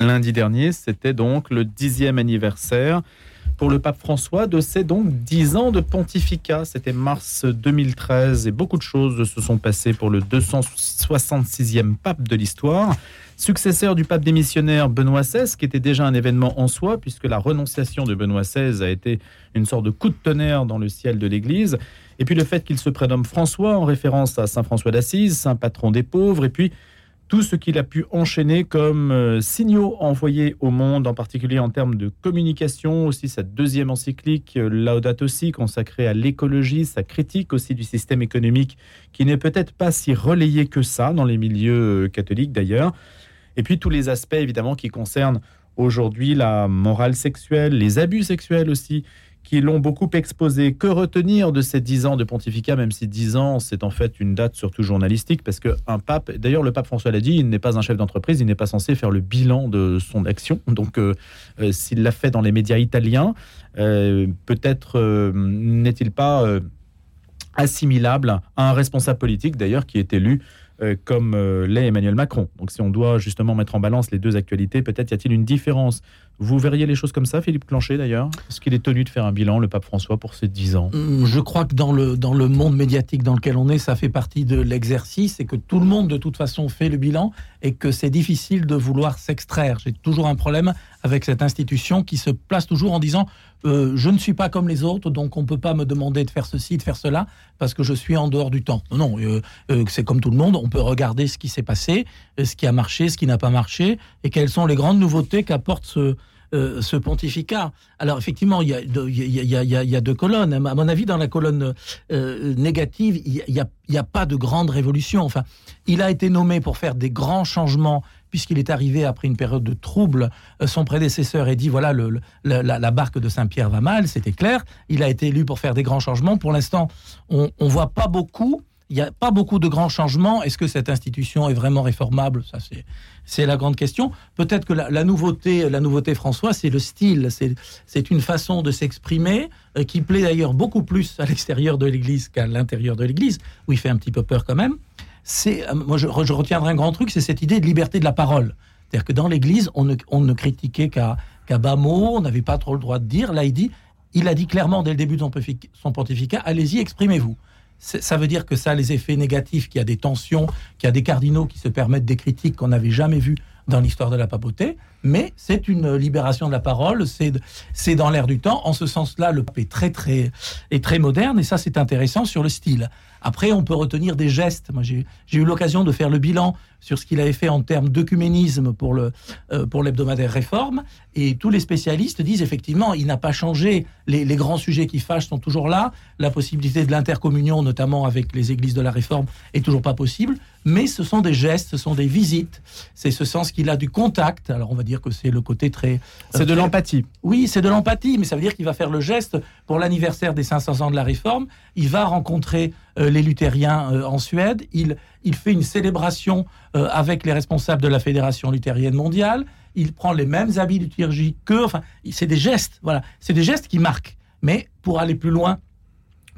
Lundi dernier, c'était donc le dixième anniversaire pour le pape François de ses donc dix ans de pontificat. C'était mars 2013 et beaucoup de choses se sont passées pour le 266e pape de l'histoire. Successeur du pape démissionnaire Benoît XVI, qui était déjà un événement en soi, puisque la renonciation de Benoît XVI a été une sorte de coup de tonnerre dans le ciel de l'Église. Et puis le fait qu'il se prénomme François en référence à Saint François d'Assise, saint patron des pauvres, et puis tout ce qu'il a pu enchaîner comme euh, signaux envoyés au monde, en particulier en termes de communication, aussi sa deuxième encyclique, euh, Laudato Si, consacrée à l'écologie, sa critique aussi du système économique, qui n'est peut-être pas si relayé que ça dans les milieux euh, catholiques d'ailleurs. Et puis tous les aspects évidemment qui concernent aujourd'hui la morale sexuelle, les abus sexuels aussi, qui l'ont beaucoup exposé. Que retenir de ces dix ans de pontificat, même si dix ans, c'est en fait une date surtout journalistique, parce qu'un pape, d'ailleurs le pape François l'a dit, il n'est pas un chef d'entreprise, il n'est pas censé faire le bilan de son action. *laughs* Donc euh, euh, s'il l'a fait dans les médias italiens, euh, peut-être n'est-il pas assimilable à un responsable politique, d'ailleurs, qui est élu comme l'est Emmanuel Macron. Donc si on doit justement mettre en balance les deux actualités, peut-être y a-t-il une différence vous verriez les choses comme ça, Philippe Clancher d'ailleurs? Est-ce qu'il est tenu de faire un bilan, le pape François, pour ces dix ans hum, Je crois que dans le, dans le monde médiatique dans lequel on est, ça fait partie de l'exercice et que tout le monde de toute façon fait le bilan et que c'est difficile de vouloir s'extraire. J'ai toujours un problème avec cette institution qui se place toujours en disant euh, je ne suis pas comme les autres, donc on ne peut pas me demander de faire ceci, de faire cela, parce que je suis en dehors du temps. Non, non, euh, euh, c'est comme tout le monde, on peut regarder ce qui s'est passé, ce qui a marché, ce qui n'a pas marché, et quelles sont les grandes nouveautés qu'apporte ce, ce pontificat. Alors effectivement, il y, a, deux colonnes. À mon avis, dans la colonne négative, il n'y a, pas de grande révolution. Enfin, il a été nommé pour faire des grands changements puisqu'il est arrivé après une période de trouble. Euh, son prédécesseur a dit voilà, le, la, barque de Saint-Pierre va mal, c'était clair. Il a été élu pour faire des grands changements. Pour l'instant, on ne voit pas beaucoup. Il n'y a pas beaucoup de grands changements. Est-ce que cette institution est vraiment réformable? Ça, c'est, la grande question. Peut-être que la, nouveauté, la nouveauté, François, c'est le style. C'est, une façon de s'exprimer euh, qui plaît d'ailleurs beaucoup plus à l'extérieur de l'Église qu'à l'intérieur de l'Église, où il fait un petit peu peur quand même euh, moi je, retiendrai un grand truc, c'est cette idée de liberté de la parole. C'est-à-dire que dans l'Église, on ne, critiquait qu'à bas mots, on n'avait pas trop le droit de dire. Là, il dit, il a dit clairement dès le début de son pontificat, allez-y, exprimez-vous. Ça veut dire que ça a les effets négatifs, qu'il y a des tensions, qu'il y a des cardinaux qui se permettent des critiques qu'on n'avait jamais vues dans l'histoire de la papauté, mais c'est une libération de la parole, c'est dans l'air du temps. En ce sens-là, le pape est très, très, est très moderne, et ça, c'est intéressant sur le style. Après, on peut retenir des gestes. Moi, j'ai eu l'occasion de faire le bilan sur ce qu'il avait fait en termes d'œcuménisme euh, pour l'hebdomadaire Réforme, et tous les spécialistes disent effectivement, il n'a pas changé. Les, les, grands sujets qui fâchent sont toujours là. La possibilité de l'intercommunion, notamment avec les églises de la Réforme, est toujours pas possible. Mais ce sont des gestes, ce sont des visites. C'est ce sens qu'il a du contact. Alors, on va dire que c'est le côté très. Euh, c'est de l'empathie. Oui, c'est de l'empathie, mais ça veut dire qu'il va faire le geste pour l'anniversaire des 500 ans de la Réforme. Il va rencontrer euh, les luthériens euh, en Suède. Il, il fait une célébration avec les responsables de la Fédération luthérienne mondiale. Il prend les mêmes habits liturgiques qu'eux. Enfin, c'est des gestes. Voilà, c'est des gestes qui marquent. Mais pour aller plus loin,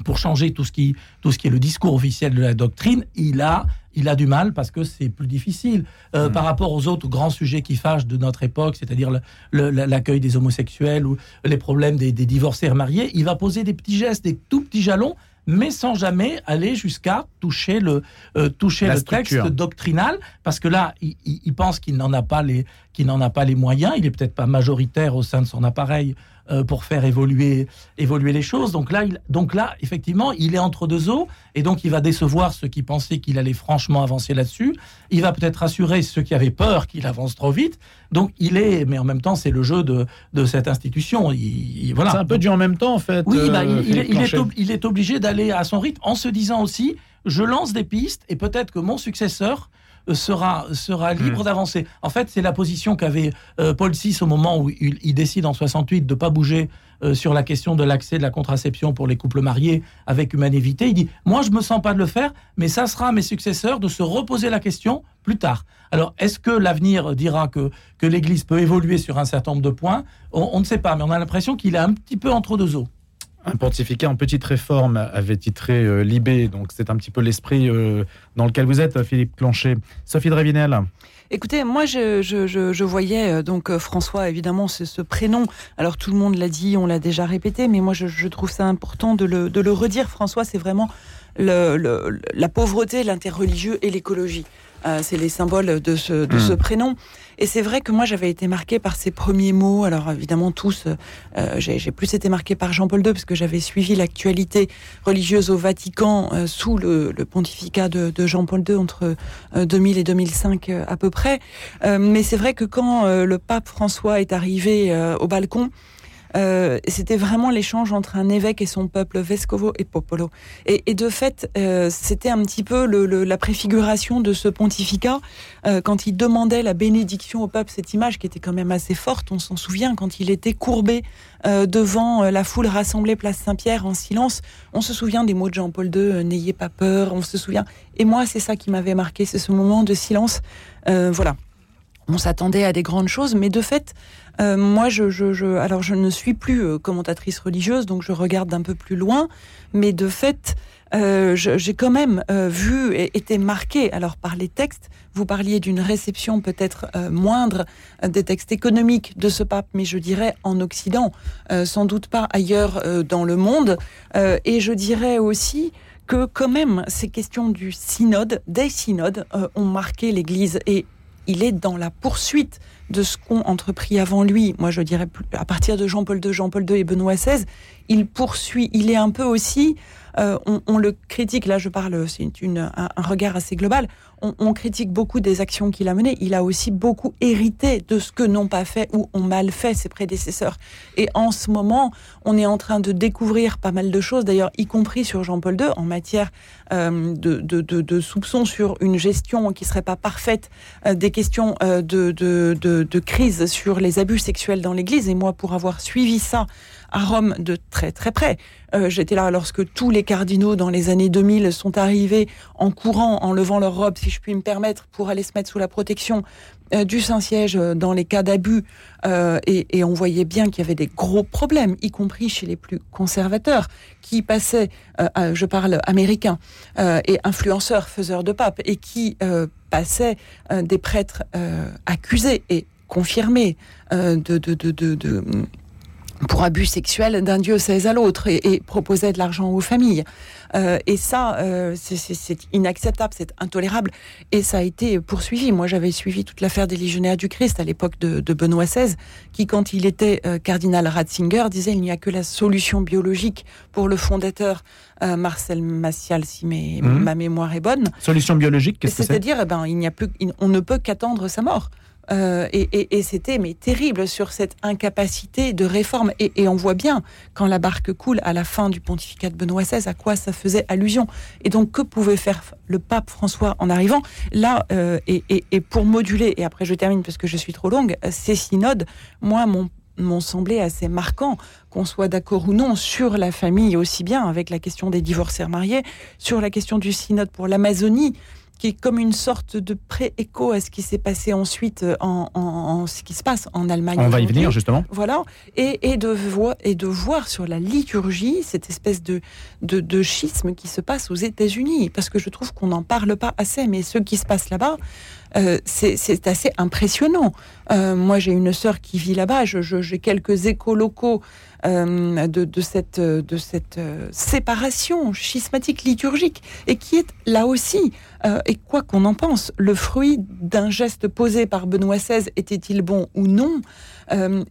pour changer tout ce qui, tout ce qui est le discours officiel de la doctrine, il a il a du mal parce que c'est plus difficile euh, hmm. par rapport aux autres grands sujets qui fâchent de notre époque, c'est-à-dire l'accueil des homosexuels ou les problèmes des, divorcés remariés. Il va poser des petits gestes, des tout petits jalons, mais sans jamais aller jusqu'à toucher le euh, toucher le texte doctrinal, parce que là, il, pense qu'il n'en a pas les qu'il n'en a pas les moyens. Il est peut-être pas majoritaire au sein de son appareil euh, pour faire évoluer, évoluer les choses. Donc là, il, donc là, effectivement, il est entre deux eaux et donc il va décevoir ceux qui pensaient qu'il allait franchement avancer là-dessus. Il va peut-être rassurer ceux qui avaient peur qu'il avance trop vite. Donc il est, mais en même temps, c'est le jeu de, de cette institution. Il, voilà. C'est un peu du en même temps, en fait. Oui, bah, euh, il, est, il est obligé d'aller à son rythme en se disant aussi, je lance des pistes et peut-être que mon successeur sera, sera libre hmm. d'avancer. En fait, c'est la position qu'avait euh, Paul VI au moment où il, décide en 68 de ne pas bouger euh, sur la question de l'accès de la contraception pour les couples mariés avec humanité. Il dit Moi, je me sens pas de le faire, mais ça sera à mes successeurs de se reposer la question plus tard. Alors, est-ce que l'avenir dira que, que l'Église peut évoluer sur un certain nombre de points? On, on ne sait pas, mais on a l'impression qu'il est un petit peu entre deux eaux. Un pontificat en petite réforme avait titré euh, Libé, donc c'est un petit peu l'esprit euh, dans lequel vous êtes, Philippe Clonchet. Sophie Drévinel. Écoutez, moi, je, voyais euh, donc François, évidemment, c'est ce prénom. Alors tout le monde l'a dit, on l'a déjà répété, mais moi, je, trouve ça important de le, redire. François, c'est vraiment la pauvreté, l'interreligieux et l'écologie. c'est les symboles de ce, de ce hmm. prénom. Et c'est vrai que moi, j'avais été marquée par ces premiers mots. Alors évidemment, tous, euh, j'ai plus été marquée par Jean-Paul II, parce que j'avais suivi l'actualité religieuse au Vatican euh, sous le, pontificat de, Jean-Paul II entre 2000 euh, et 2005 à peu près. mais c'est vrai que quand le pape François est arrivé au balcon, euh, c'était vraiment l'échange entre un évêque et son peuple, vescovo et popolo. Et, de fait, euh, c'était un petit peu la préfiguration de ce pontificat euh, quand il demandait la bénédiction au peuple. Cette image qui était quand même assez forte, on s'en souvient, quand il était courbé devant la foule rassemblée place Saint-Pierre en silence. On se souvient des mots de Jean-Paul II, n'ayez pas peur. On se souvient. Et moi, c'est ça qui m'avait marqué, c'est ce moment de silence. voilà on s'attendait à des grandes choses, mais de fait, euh, moi, je, je, alors je ne suis plus euh, commentatrice religieuse, donc je regarde d'un peu plus loin, mais de fait, euh, j'ai quand même vu et été marqué alors par les textes. Vous parliez d'une réception peut-être moindre des textes économiques de ce pape, mais je dirais en Occident, sans doute pas ailleurs dans le monde. et je dirais aussi que quand même ces questions du synode, des synodes, ont marqué l'Église et il est dans la poursuite de ce qu'ont entrepris avant lui, moi je dirais à partir de Jean-Paul II, Jean-Paul II et Benoît XVI, il poursuit, il est un peu aussi, euh, on, le critique, là je parle, c'est un, un, regard assez global, on, critique beaucoup des actions qu'il a menées, il a aussi beaucoup hérité de ce que n'ont pas fait ou ont mal fait ses prédécesseurs. Et en ce moment, on est en train de découvrir pas mal de choses, d'ailleurs y compris sur Jean-Paul II, en matière euh, de, de, soupçons sur une gestion qui serait pas parfaite, euh, des questions de, de crise sur les abus sexuels dans l'Église. Et moi, pour avoir suivi ça, à Rome de très très près. Euh, j'étais là lorsque tous les cardinaux dans les années 2000 sont arrivés en courant, en levant leur robe, si je puis me permettre, pour aller se mettre sous la protection euh, du Saint-Siège euh, dans les cas d'abus. Et, on voyait bien qu'il y avait des gros problèmes, y compris chez les plus conservateurs, qui passaient, je parle américain, et influenceurs, faiseurs de pape, et qui passaient des prêtres accusés et confirmés de, de, de, de pour abus sexuels d'un diocèse à l'autre et, et, proposait de l'argent aux familles. Euh, et ça, euh, c'est inacceptable, c'est intolérable. Et ça a été poursuivi. Moi, j'avais suivi toute l'affaire des légionnaires du Christ à l'époque de, de, Benoît XVI, qui, quand il était euh, cardinal Ratzinger, disait il n'y a que la solution biologique pour le fondateur euh, Marcel Massial, si mes, mhm. ma mémoire est bonne. Solution biologique, qu'est-ce que c'est? C'est-à-dire, eh ben, il n'y a plus, on ne peut qu'attendre sa mort. Euh, et, c'était mais terrible sur cette incapacité de réforme. Et, on voit bien quand la barque coule à la fin du pontificat de Benoît XVI à quoi ça faisait allusion. Et donc que pouvait faire le pape François en arrivant? Là euh, et, pour moduler. Et après je termine parce que je suis trop longue. Ces synodes, moi m'ont semblé assez marquant qu'on soit d'accord ou non sur la famille aussi bien avec la question des divorcés mariés, sur la question du synode pour l'Amazonie qui est comme une sorte de pré-écho à ce qui s'est passé ensuite euh, en, ce qui se passe en Allemagne. On va y venir justement. Voilà, et, et, de voir, et de voir sur la liturgie cette espèce de, de, schisme qui se passe aux États-Unis, parce que je trouve qu'on n'en parle pas assez, mais ce qui se passe là-bas, euh, c'est assez impressionnant. Euh, moi, j'ai une sœur qui vit là-bas, j'ai quelques échos locaux euh, de, cette, de cette séparation schismatique liturgique, et qui est là aussi, et quoi qu'on en pense, le fruit d'un geste posé par Benoît XVI, était-il bon ou non,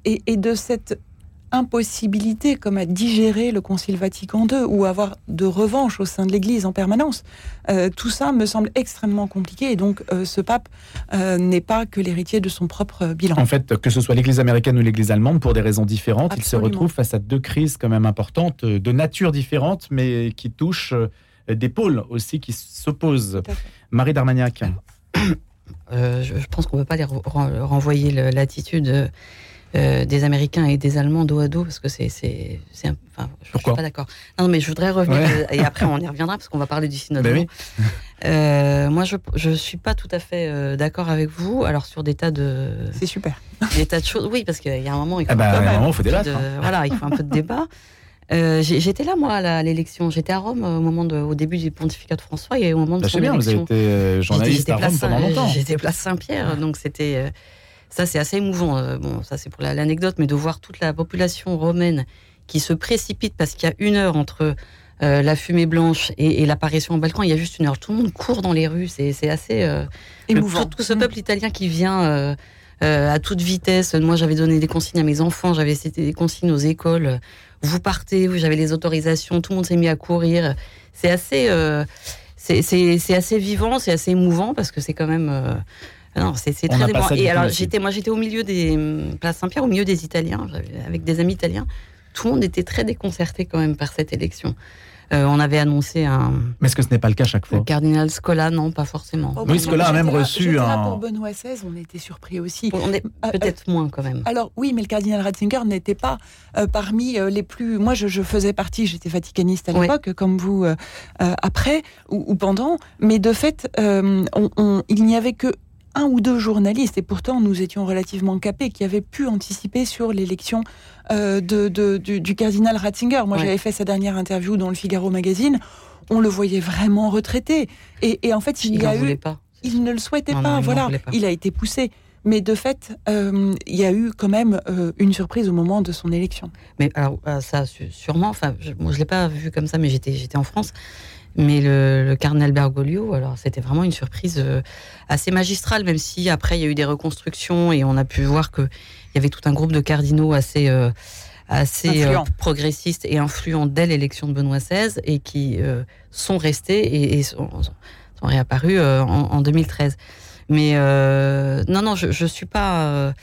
et de cette impossibilité comme à digérer le Concile Vatican II ou avoir de revanche au sein de l'Église en permanence. Euh, tout ça me semble extrêmement compliqué et donc euh, ce pape euh, n'est pas que l'héritier de son propre bilan. En fait, que ce soit l'Église américaine ou l'Église allemande, pour des raisons différentes, il se retrouve face à deux crises quand même importantes, de nature différente, mais qui touchent des pôles aussi qui s'opposent. Marie Darmagnac. je, pense qu'on ne peut pas les renvoyer l'attitude euh, des Américains et des Allemands dos à dos parce que c'est c'est enfin je, suis pas d'accord. Non mais je voudrais revenir euh, et après on y reviendra parce qu'on va parler du synode. Ben *laughs* euh, moi je je suis pas tout à fait d'accord avec vous. Alors sur des tas de c'est super. Des tas de choses oui parce qu'il y a un moment il faut, ah bah, un moment, faut débattre, hein. voilà il faut un peu de débat. j'étais là moi à l'élection. J'étais à Rome au moment de, au début du pontificat de François et au moment de bah, son bien, élection. Vous avez été journaliste à Rome pendant longtemps. J'étais place Saint-Pierre, donc c'était ça, c'est assez émouvant. Euh, bon, ça, c'est pour l'anecdote, mais de voir toute la population romaine qui se précipite parce qu'il y a une heure entre euh, la fumée blanche et, l'apparition au balcon. Il y a juste une heure. Tout le monde court dans les rues. C'est assez euh, émouvant. tout, ce peuple italien qui vient à toute vitesse. Moi, j'avais donné des consignes à mes enfants. J'avais cité des consignes aux écoles. Vous partez. J'avais les autorisations. Tout le monde s'est mis à courir. C'est assez, c'est assez vivant. C'est assez émouvant parce que c'est quand même non, c'est très émouvant. Et alors, j'étais, moi, j'étais au milieu des hum, Place Saint-Pierre, au milieu des Italiens, avec des amis italiens. Tout le monde était très déconcerté quand même par cette élection. Euh, on avait annoncé un. Mais est-ce que ce n'est pas le cas chaque fois? Le cardinal Scola, non, pas forcément. Oh, oui, Scola a même reçu un. pour Benoît XVI, on était surpris aussi. On est euh, peut-être moins quand même. Alors oui, mais le cardinal Ratzinger n'était pas euh, parmi les plus. Moi, je, faisais partie, j'étais vaticaniste à l'époque, comme vous après ou, pendant, mais de fait, il n'y avait que un ou deux journalistes, et pourtant nous étions relativement capés, qui avaient pu anticiper sur l'élection euh, de, du, cardinal Ratzinger. Moi, j'avais fait sa dernière interview dans le Figaro magazine. On le voyait vraiment retraité. Et, en fait, il, y a eu. Pas. Il ne le souhaitait pas. voilà. Il a été poussé. Mais de fait, euh, il y a eu quand même euh, une surprise au moment de son élection. Mais alors, ça, sûrement, enfin, je ne l'ai pas vu comme ça, mais j'étais en France. Mais le, le cardinal Bergoglio, alors c'était vraiment une surprise euh, assez magistrale, même si après il y a eu des reconstructions et on a pu voir que il y avait tout un groupe de cardinaux assez euh, assez euh, progressistes et influents dès l'élection de Benoît XVI et qui euh, sont restés et, et sont, sont réapparus euh, en, en 2013. Mais euh, non, non, je, je suis pas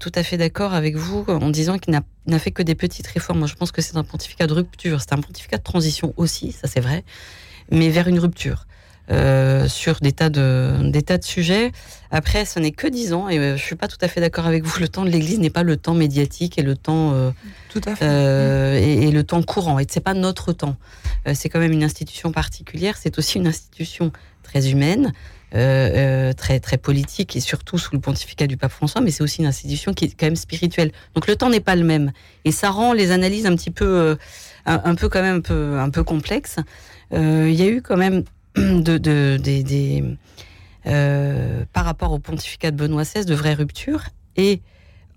tout à fait d'accord avec vous en disant qu'il n'a fait que des petites réformes. Moi, je pense que c'est un pontificat de rupture. C'est un pontificat de transition aussi, ça c'est vrai, mais vers une rupture. euh, sur des tas de des tas de sujets. Après, ce n'est que dix ans et euh, je suis pas tout à fait d'accord avec vous. Le temps de l'Église n'est pas le temps médiatique et le temps euh, Tout à fait. euh, et, et le temps courant. Et c'est pas notre temps. Euh, c'est quand même une institution particulière. C'est aussi une institution très humaine, euh, euh, très très politique et surtout sous le pontificat du pape François. Mais c'est aussi une institution qui est quand même spirituelle. Donc le temps n'est pas le même et ça rend les analyses un petit peu euh, un, peu quand même un peu complexes. Euh, Il y a eu quand même *clears throat* de, de des, des par rapport au pontificat de Benoît XVI de vraies ruptures et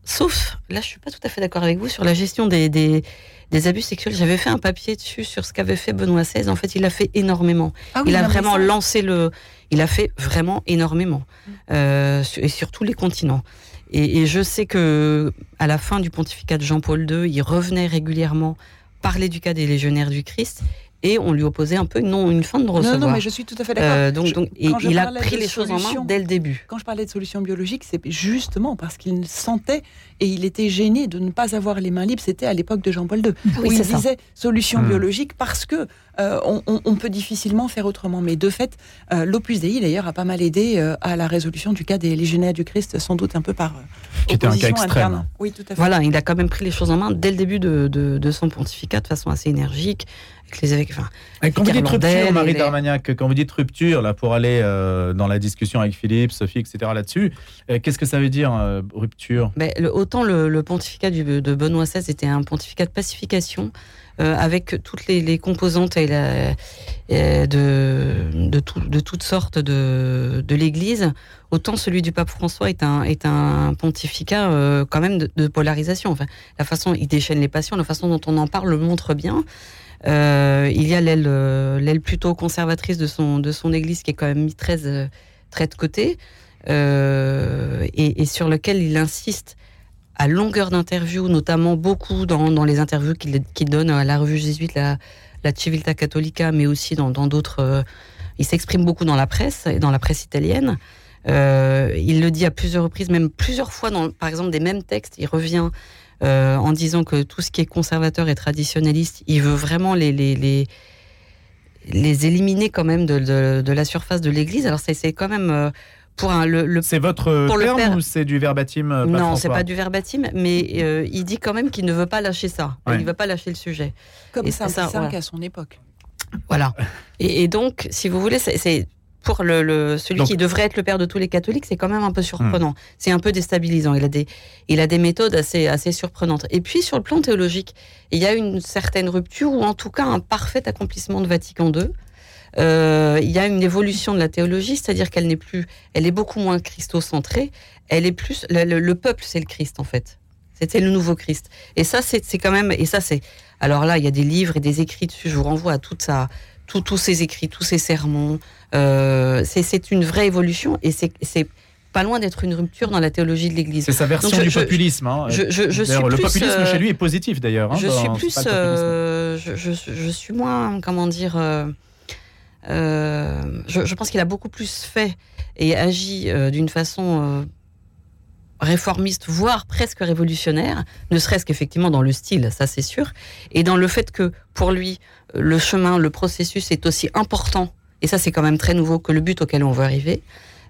Sauf, là, je suis pas tout à fait d'accord avec vous sur la gestion des, des, des abus sexuels. J'avais fait un papier dessus sur ce qu'avait fait Benoît XVI. En fait, il a fait énormément. Ah oui, il a vraiment ça- lancé le. Il a fait vraiment énormément, euh, sur- et sur tous les continents. Et, et je sais que à la fin du pontificat de Jean-Paul II, il revenait régulièrement parler du cas des légionnaires du Christ, et on lui opposait un peu non une fin de recevoir. Non, non, mais je suis tout à fait d'accord. Euh, donc, je il a pris les choses en main solutions- dès le début. Quand je parlais de solutions biologiques, c'est justement parce qu'il sentait et il était gêné de ne pas avoir les mains libres. C'était à l'époque de Jean-Paul II. oui, où il c'est ça. disait solution Hmm. biologique parce que euh, on, on- on peut difficilement faire autrement. Mais de fait, euh, l'Opus Dei d'ailleurs a pas mal aidé euh, à la résolution du cas des légionnaires du Christ, sans doute un peu par euh, Qui était un cas extrême. interne. Oui, tout à fait. Voilà, il a quand même pris les choses en main dès le début de, de, de son pontificat de façon assez énergique, avec les évêques. Enfin, Et quand vous dites rupture, Marie les- Darmagnac, quand vous dites rupture, là, pour aller euh, dans la discussion avec Philippe, Sophie, etc., là-dessus, euh, qu'est-ce que ça veut dire, euh, rupture? Ben, le- autant le, le pontificat du- de Benoît XVI était un pontificat de pacification, avec toutes les, les composantes et la- de, de, tout- de toutes sortes de, de l'Église, autant celui du pape François est un, est un pontificat quand même de, de polarisation. Enfin, la façon il déchaîne les passions, la façon dont on en parle le montre bien. Euh, il y a l'aile euh, l'aile plutôt conservatrice de son, de son Église qui est quand même mise très, euh, très de côté et, sur lequel il insiste à longueur d'interviews, notamment beaucoup dans, dans les interviews qu'il donne à la revue jésuite, la, la Civiltà Cattolica, mais aussi dans d'autres. il s'exprime beaucoup dans la presse et dans la presse italienne. Il le dit à plusieurs reprises, même plusieurs fois, dans, par exemple, des mêmes textes. Il revient euh, en disant que tout ce qui est conservateur et traditionnaliste, il veut vraiment les, les, les, les éliminer quand même de, de, de la surface de l'Église. Alors c'est c'est quand même euh, pour un, le, le C'est votre Pour le terme ou c'est du verbatim euh, non, c'est pas du verbatim, mais euh, il dit quand même qu'il ne veut pas lâcher ça. Ouais. Il ne veut pas lâcher le sujet. Comme Et c'est ça, Pisarque voilà. à son époque. Voilà. Et, et donc, si vous voulez, c'est pour le, le- celui Donc- qui devrait être le père de tous les catholiques, c'est quand même un peu surprenant. C'est un peu déstabilisant. Il a des, il a des méthodes assez, assez surprenantes. Et puis, sur le plan théologique, il y a une certaine rupture ou en tout cas un parfait accomplissement de Vatican II. Euh, il y a une évolution de la théologie, c'est-à-dire qu'elle n'est plus, elle est beaucoup moins christocentrée. Elle est plus, le, le- le peuple, c'est le Christ en fait. C'était le nouveau Christ. Et ça, c'est c'est quand même, et ça, c'est. Alors là, il y a des livres et des écrits dessus. Je vous renvoie à toute sa, tout- tous ces écrits, tous ces sermons. Euh, c'est- une vraie évolution et c'est pas loin d'être une rupture dans la théologie de l'Église. C'est sa version je- du populisme. hein. je- je- je suis le plus, populisme euh, chez lui est positif d'ailleurs. hein, je suis plus, euh, je, suis moins, comment dire, je, pense qu'il a beaucoup plus fait et agi d'une façon réformiste, voire presque révolutionnaire, ne serait-ce qu'effectivement dans le style, ça c'est sûr, et dans le fait que pour lui, le chemin, le processus est aussi important, et ça c'est quand même très nouveau, que le but auquel on veut arriver.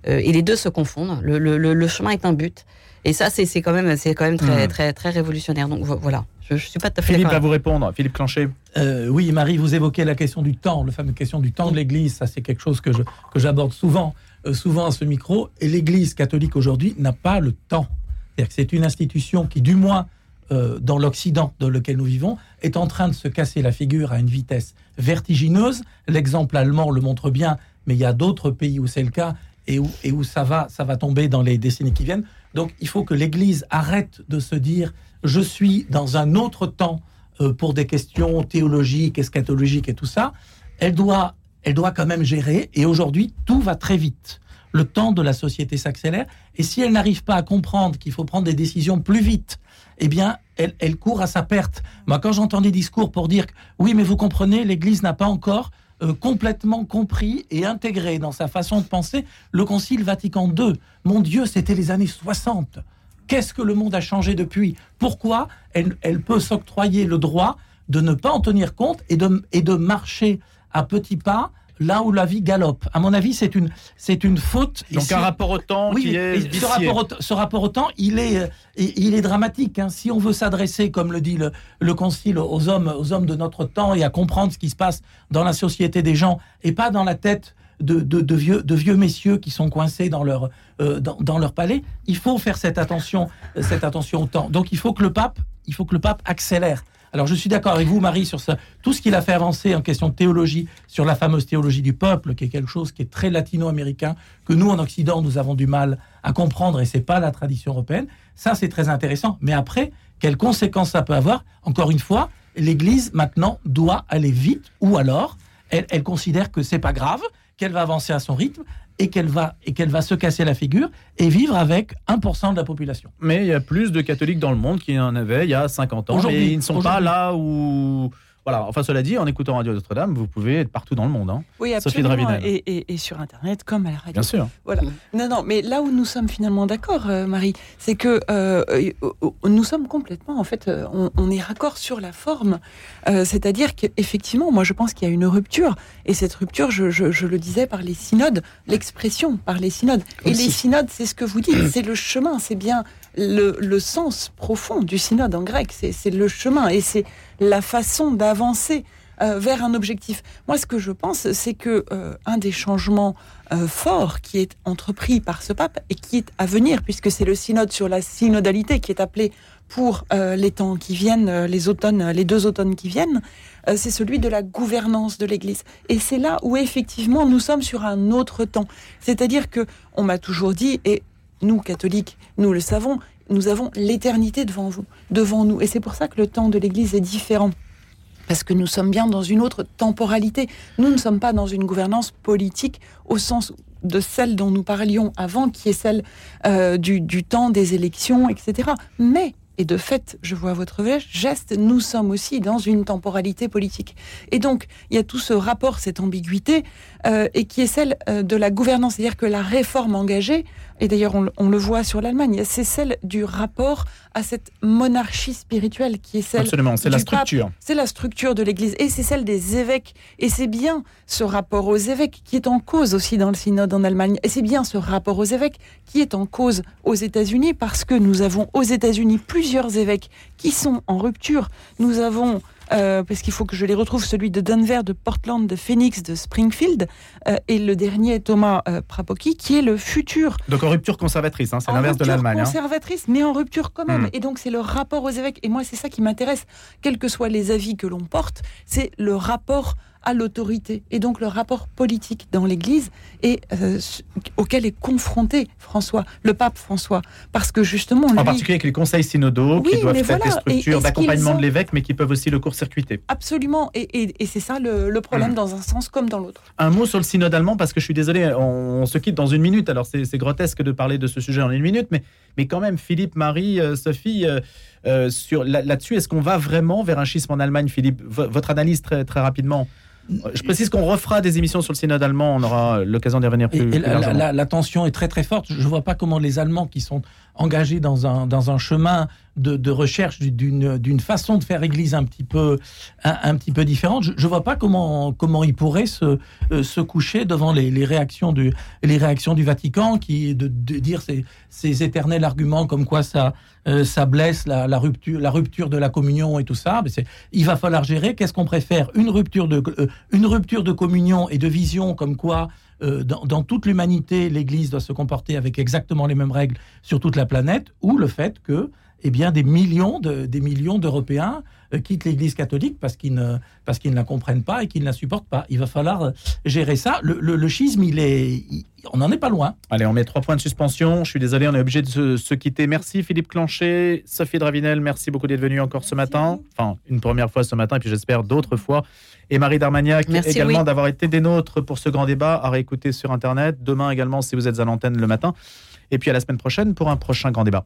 Euh, et les deux se confondent. Le, le- le- le chemin est un but. Et ça, c'est c'est quand même, c'est quand même très, Hmm. très, très révolutionnaire. Donc vo- voilà, je, je suis pas tout à fait Philippe va vous répondre. Philippe Clanchet. Euh, oui, Marie, vous évoquez la question du temps, la fameuse question du temps de l'Église. Ça, c'est quelque chose que je que j'aborde souvent, euh, souvent à ce micro. Et l'Église catholique aujourd'hui n'a pas le temps. C'est-à-dire que c'est une institution qui, du moins euh, dans l'Occident dans lequel nous vivons, est en train de se casser la figure à une vitesse vertigineuse. L'exemple allemand le montre bien, mais il y a d'autres pays où c'est le cas et où, et où ça va, ça va tomber dans les décennies qui viennent. Donc, il faut que l'Église arrête de se dire je suis dans un autre temps euh, pour des questions théologiques, eschatologiques et tout ça. Elle doit elle doit quand même gérer. Et aujourd'hui, tout va très vite. Le temps de la société s'accélère. Et si elle n'arrive pas à comprendre qu'il faut prendre des décisions plus vite, eh bien, elle, court à sa perte. Moi, quand j'entends des discours pour dire oui, mais vous comprenez, l'Église n'a pas encore euh, complètement compris et intégré dans sa façon de penser le Concile Vatican II. Mon Dieu, c'était les années 60. Qu'est-ce que le monde a changé depuis? Pourquoi elle, peut s'octroyer le droit de ne pas en tenir compte et de marcher à petits pas là où la vie galope. À mon avis, c'est une, c'est une faute. Donc si- un rapport au temps oui, qui est ce rapport, au, ce rapport au temps, il est, euh, il est dramatique. hein. Si on veut s'adresser, comme le dit le, le Concile, aux hommes, aux hommes de notre temps et à comprendre ce qui se passe dans la société des gens et pas dans la tête de, de- de vieux, de vieux messieurs qui sont coincés dans leur, euh, dans, dans leur palais, il faut faire cette attention, cette attention au temps. Donc il faut que le pape, il faut que le pape accélère. Alors je suis d'accord avec vous, Marie, sur ça. Tout ce qu'il a fait avancer en question de théologie, sur la fameuse théologie du peuple, qui est quelque chose qui est très latino-américain, que nous en Occident nous avons du mal à comprendre, et c'est pas la tradition européenne. Ça, c'est très intéressant. Mais après, quelles conséquences ça peut avoir? Encore une fois, l'Église maintenant doit aller vite, ou alors elle, elle considère que c'est pas grave, qu'elle va avancer à son rythme et qu'elle va et qu'elle va se casser la figure et vivre avec 1% de la population. Mais il y a plus de catholiques dans le monde qu'il y en avait il y a 50 ans. Aujourd'hui, Et ils ne sont pas là où. Voilà. Enfin, cela dit, en écoutant Radio Notre-Dame, vous pouvez être partout dans le monde. hein. Oui, absolument. Et, et- et sur Internet, comme à la radio. Bien sûr. Voilà. Non, non, mais là où nous sommes finalement d'accord, euh, Marie, c'est que euh, euh, nous sommes complètement, en fait, on, on est raccord sur la forme. Euh, C'est-à-dire qu'effectivement, moi, je pense qu'il y a une rupture. Et cette rupture, je, je- je le disais par les synodes, l'expression par les synodes. Et Aussi. les synodes, c'est ce que vous dites, c'est le chemin, c'est bien le, le sens profond du synode en grec. C'est le chemin et c'est la façon d'avancer euh, vers un objectif. Moi, ce que je pense, c'est que euh, un des changements euh, forts qui est entrepris par ce pape et qui est à venir, puisque c'est le synode sur la synodalité qui est appelé pour les temps qui viennent, les automnes, les deux automnes qui viennent, c'est celui de la gouvernance de l'Église. Et c'est là où effectivement nous sommes sur un autre temps. C'est-à-dire que on m'a toujours dit, et nous catholiques, nous le savons, nous avons l'éternité devant vous, devant nous. Et c'est pour ça que le temps de l'Église est différent parce que nous sommes bien dans une autre temporalité. Nous ne sommes pas dans une gouvernance politique au sens de celle dont nous parlions avant, qui est celle euh, du, du temps des élections, etc. Mais, et de fait, je vois votre geste, nous sommes aussi dans une temporalité politique. Et donc, il y a tout ce rapport, cette ambiguïté, et qui est celle euh, de la gouvernance, c'est-à-dire que la réforme engagée, et d'ailleurs on, le- on le voit sur l'Allemagne, c'est celle du rapport à cette monarchie spirituelle qui est celle Absolument, c'est la structure. C'est la structure de l'Église et c'est celle des évêques. Et c'est bien ce rapport aux évêques qui est en cause aussi dans le synode en Allemagne. Et c'est bien ce rapport aux évêques qui est en cause aux États-Unis parce que nous avons aux États-Unis plusieurs évêques qui sont en rupture. Nous avons euh, parce qu'il faut que je les retrouve, celui de Denver, de Portland, de Phoenix, de Springfield, euh, et le dernier, Thomas euh, Prapoki, qui est le futur Donc en rupture conservatrice, hein, c'est l'inverse de l'Allemagne. hein. conservatrice, mais en rupture quand même. Mm. Et donc, c'est le rapport aux évêques. Et moi, c'est ça qui m'intéresse, quels que soient les avis que l'on porte, c'est le rapport à l'autorité et donc le rapport politique dans l'Église et euh, auquel est confronté François, le pape François, parce que justement En lui, particulier avec les conseils synodaux Oui, qui doivent être voilà. des structures d'accompagnement ont- de l'évêque, mais qui peuvent aussi le court-circuiter. absolument, et, et- et c'est ça le, le Mm. problème dans un sens comme dans l'autre. Un mot sur le synode allemand, parce que je suis désolé, on, on se quitte dans une minute. Alors c'est c'est grotesque de parler de ce sujet en une minute, mais, mais quand même, Philippe, Marie, euh, Sophie, euh, euh, sur là- là-dessus, est-ce qu'on va vraiment vers un schisme en Allemagne, Philippe? V- Votre analyse très, très rapidement. Euh, Je précise qu'on refera des émissions sur le synode allemand, on aura l'occasion d'y revenir plus, Et, et plus la- la tension est très très forte. Je ne vois pas comment les Allemands qui sont engagés dans un, dans un chemin de, de recherche d'une façon de faire Église un petit peu, un, petit peu différente, je ne vois pas comment, comment ils pourraient se, euh, se coucher devant les, les, réactions du, les réactions du Vatican, qui de, de dire ces, ces éternels arguments comme quoi ça, euh, ça blesse la, rupture, la rupture de la communion et tout ça. Mais il va falloir gérer. Qu'est-ce qu'on préfère? Une rupture de, euh, une rupture de communion et de vision comme quoi euh, dans, toute l'humanité, l'Église doit se comporter avec exactement les mêmes règles sur toute la planète, ou le fait que eh des millions d'Européens quittent l'Église catholique parce qu'ils ne, parce qu'ils ne la comprennent pas et qu'ils ne la supportent pas. Il va falloir euh, gérer ça. Le, le, le schisme, il est, il- on n'en est pas loin. Allez, on met trois points de suspension. Je suis désolé, on est obligé de se, se quitter. Merci Philippe Clanchet, Sophie Dravinel, merci beaucoup d'être venu encore ce matin. Enfin, une première fois ce matin, et puis j'espère d'autres fois. Et Marie Darmagnac Merci, également oui. d'avoir été des nôtres pour ce grand débat à réécouter sur Internet. Demain également, si vous êtes à l'antenne le matin. Et puis à la semaine prochaine pour un prochain grand débat.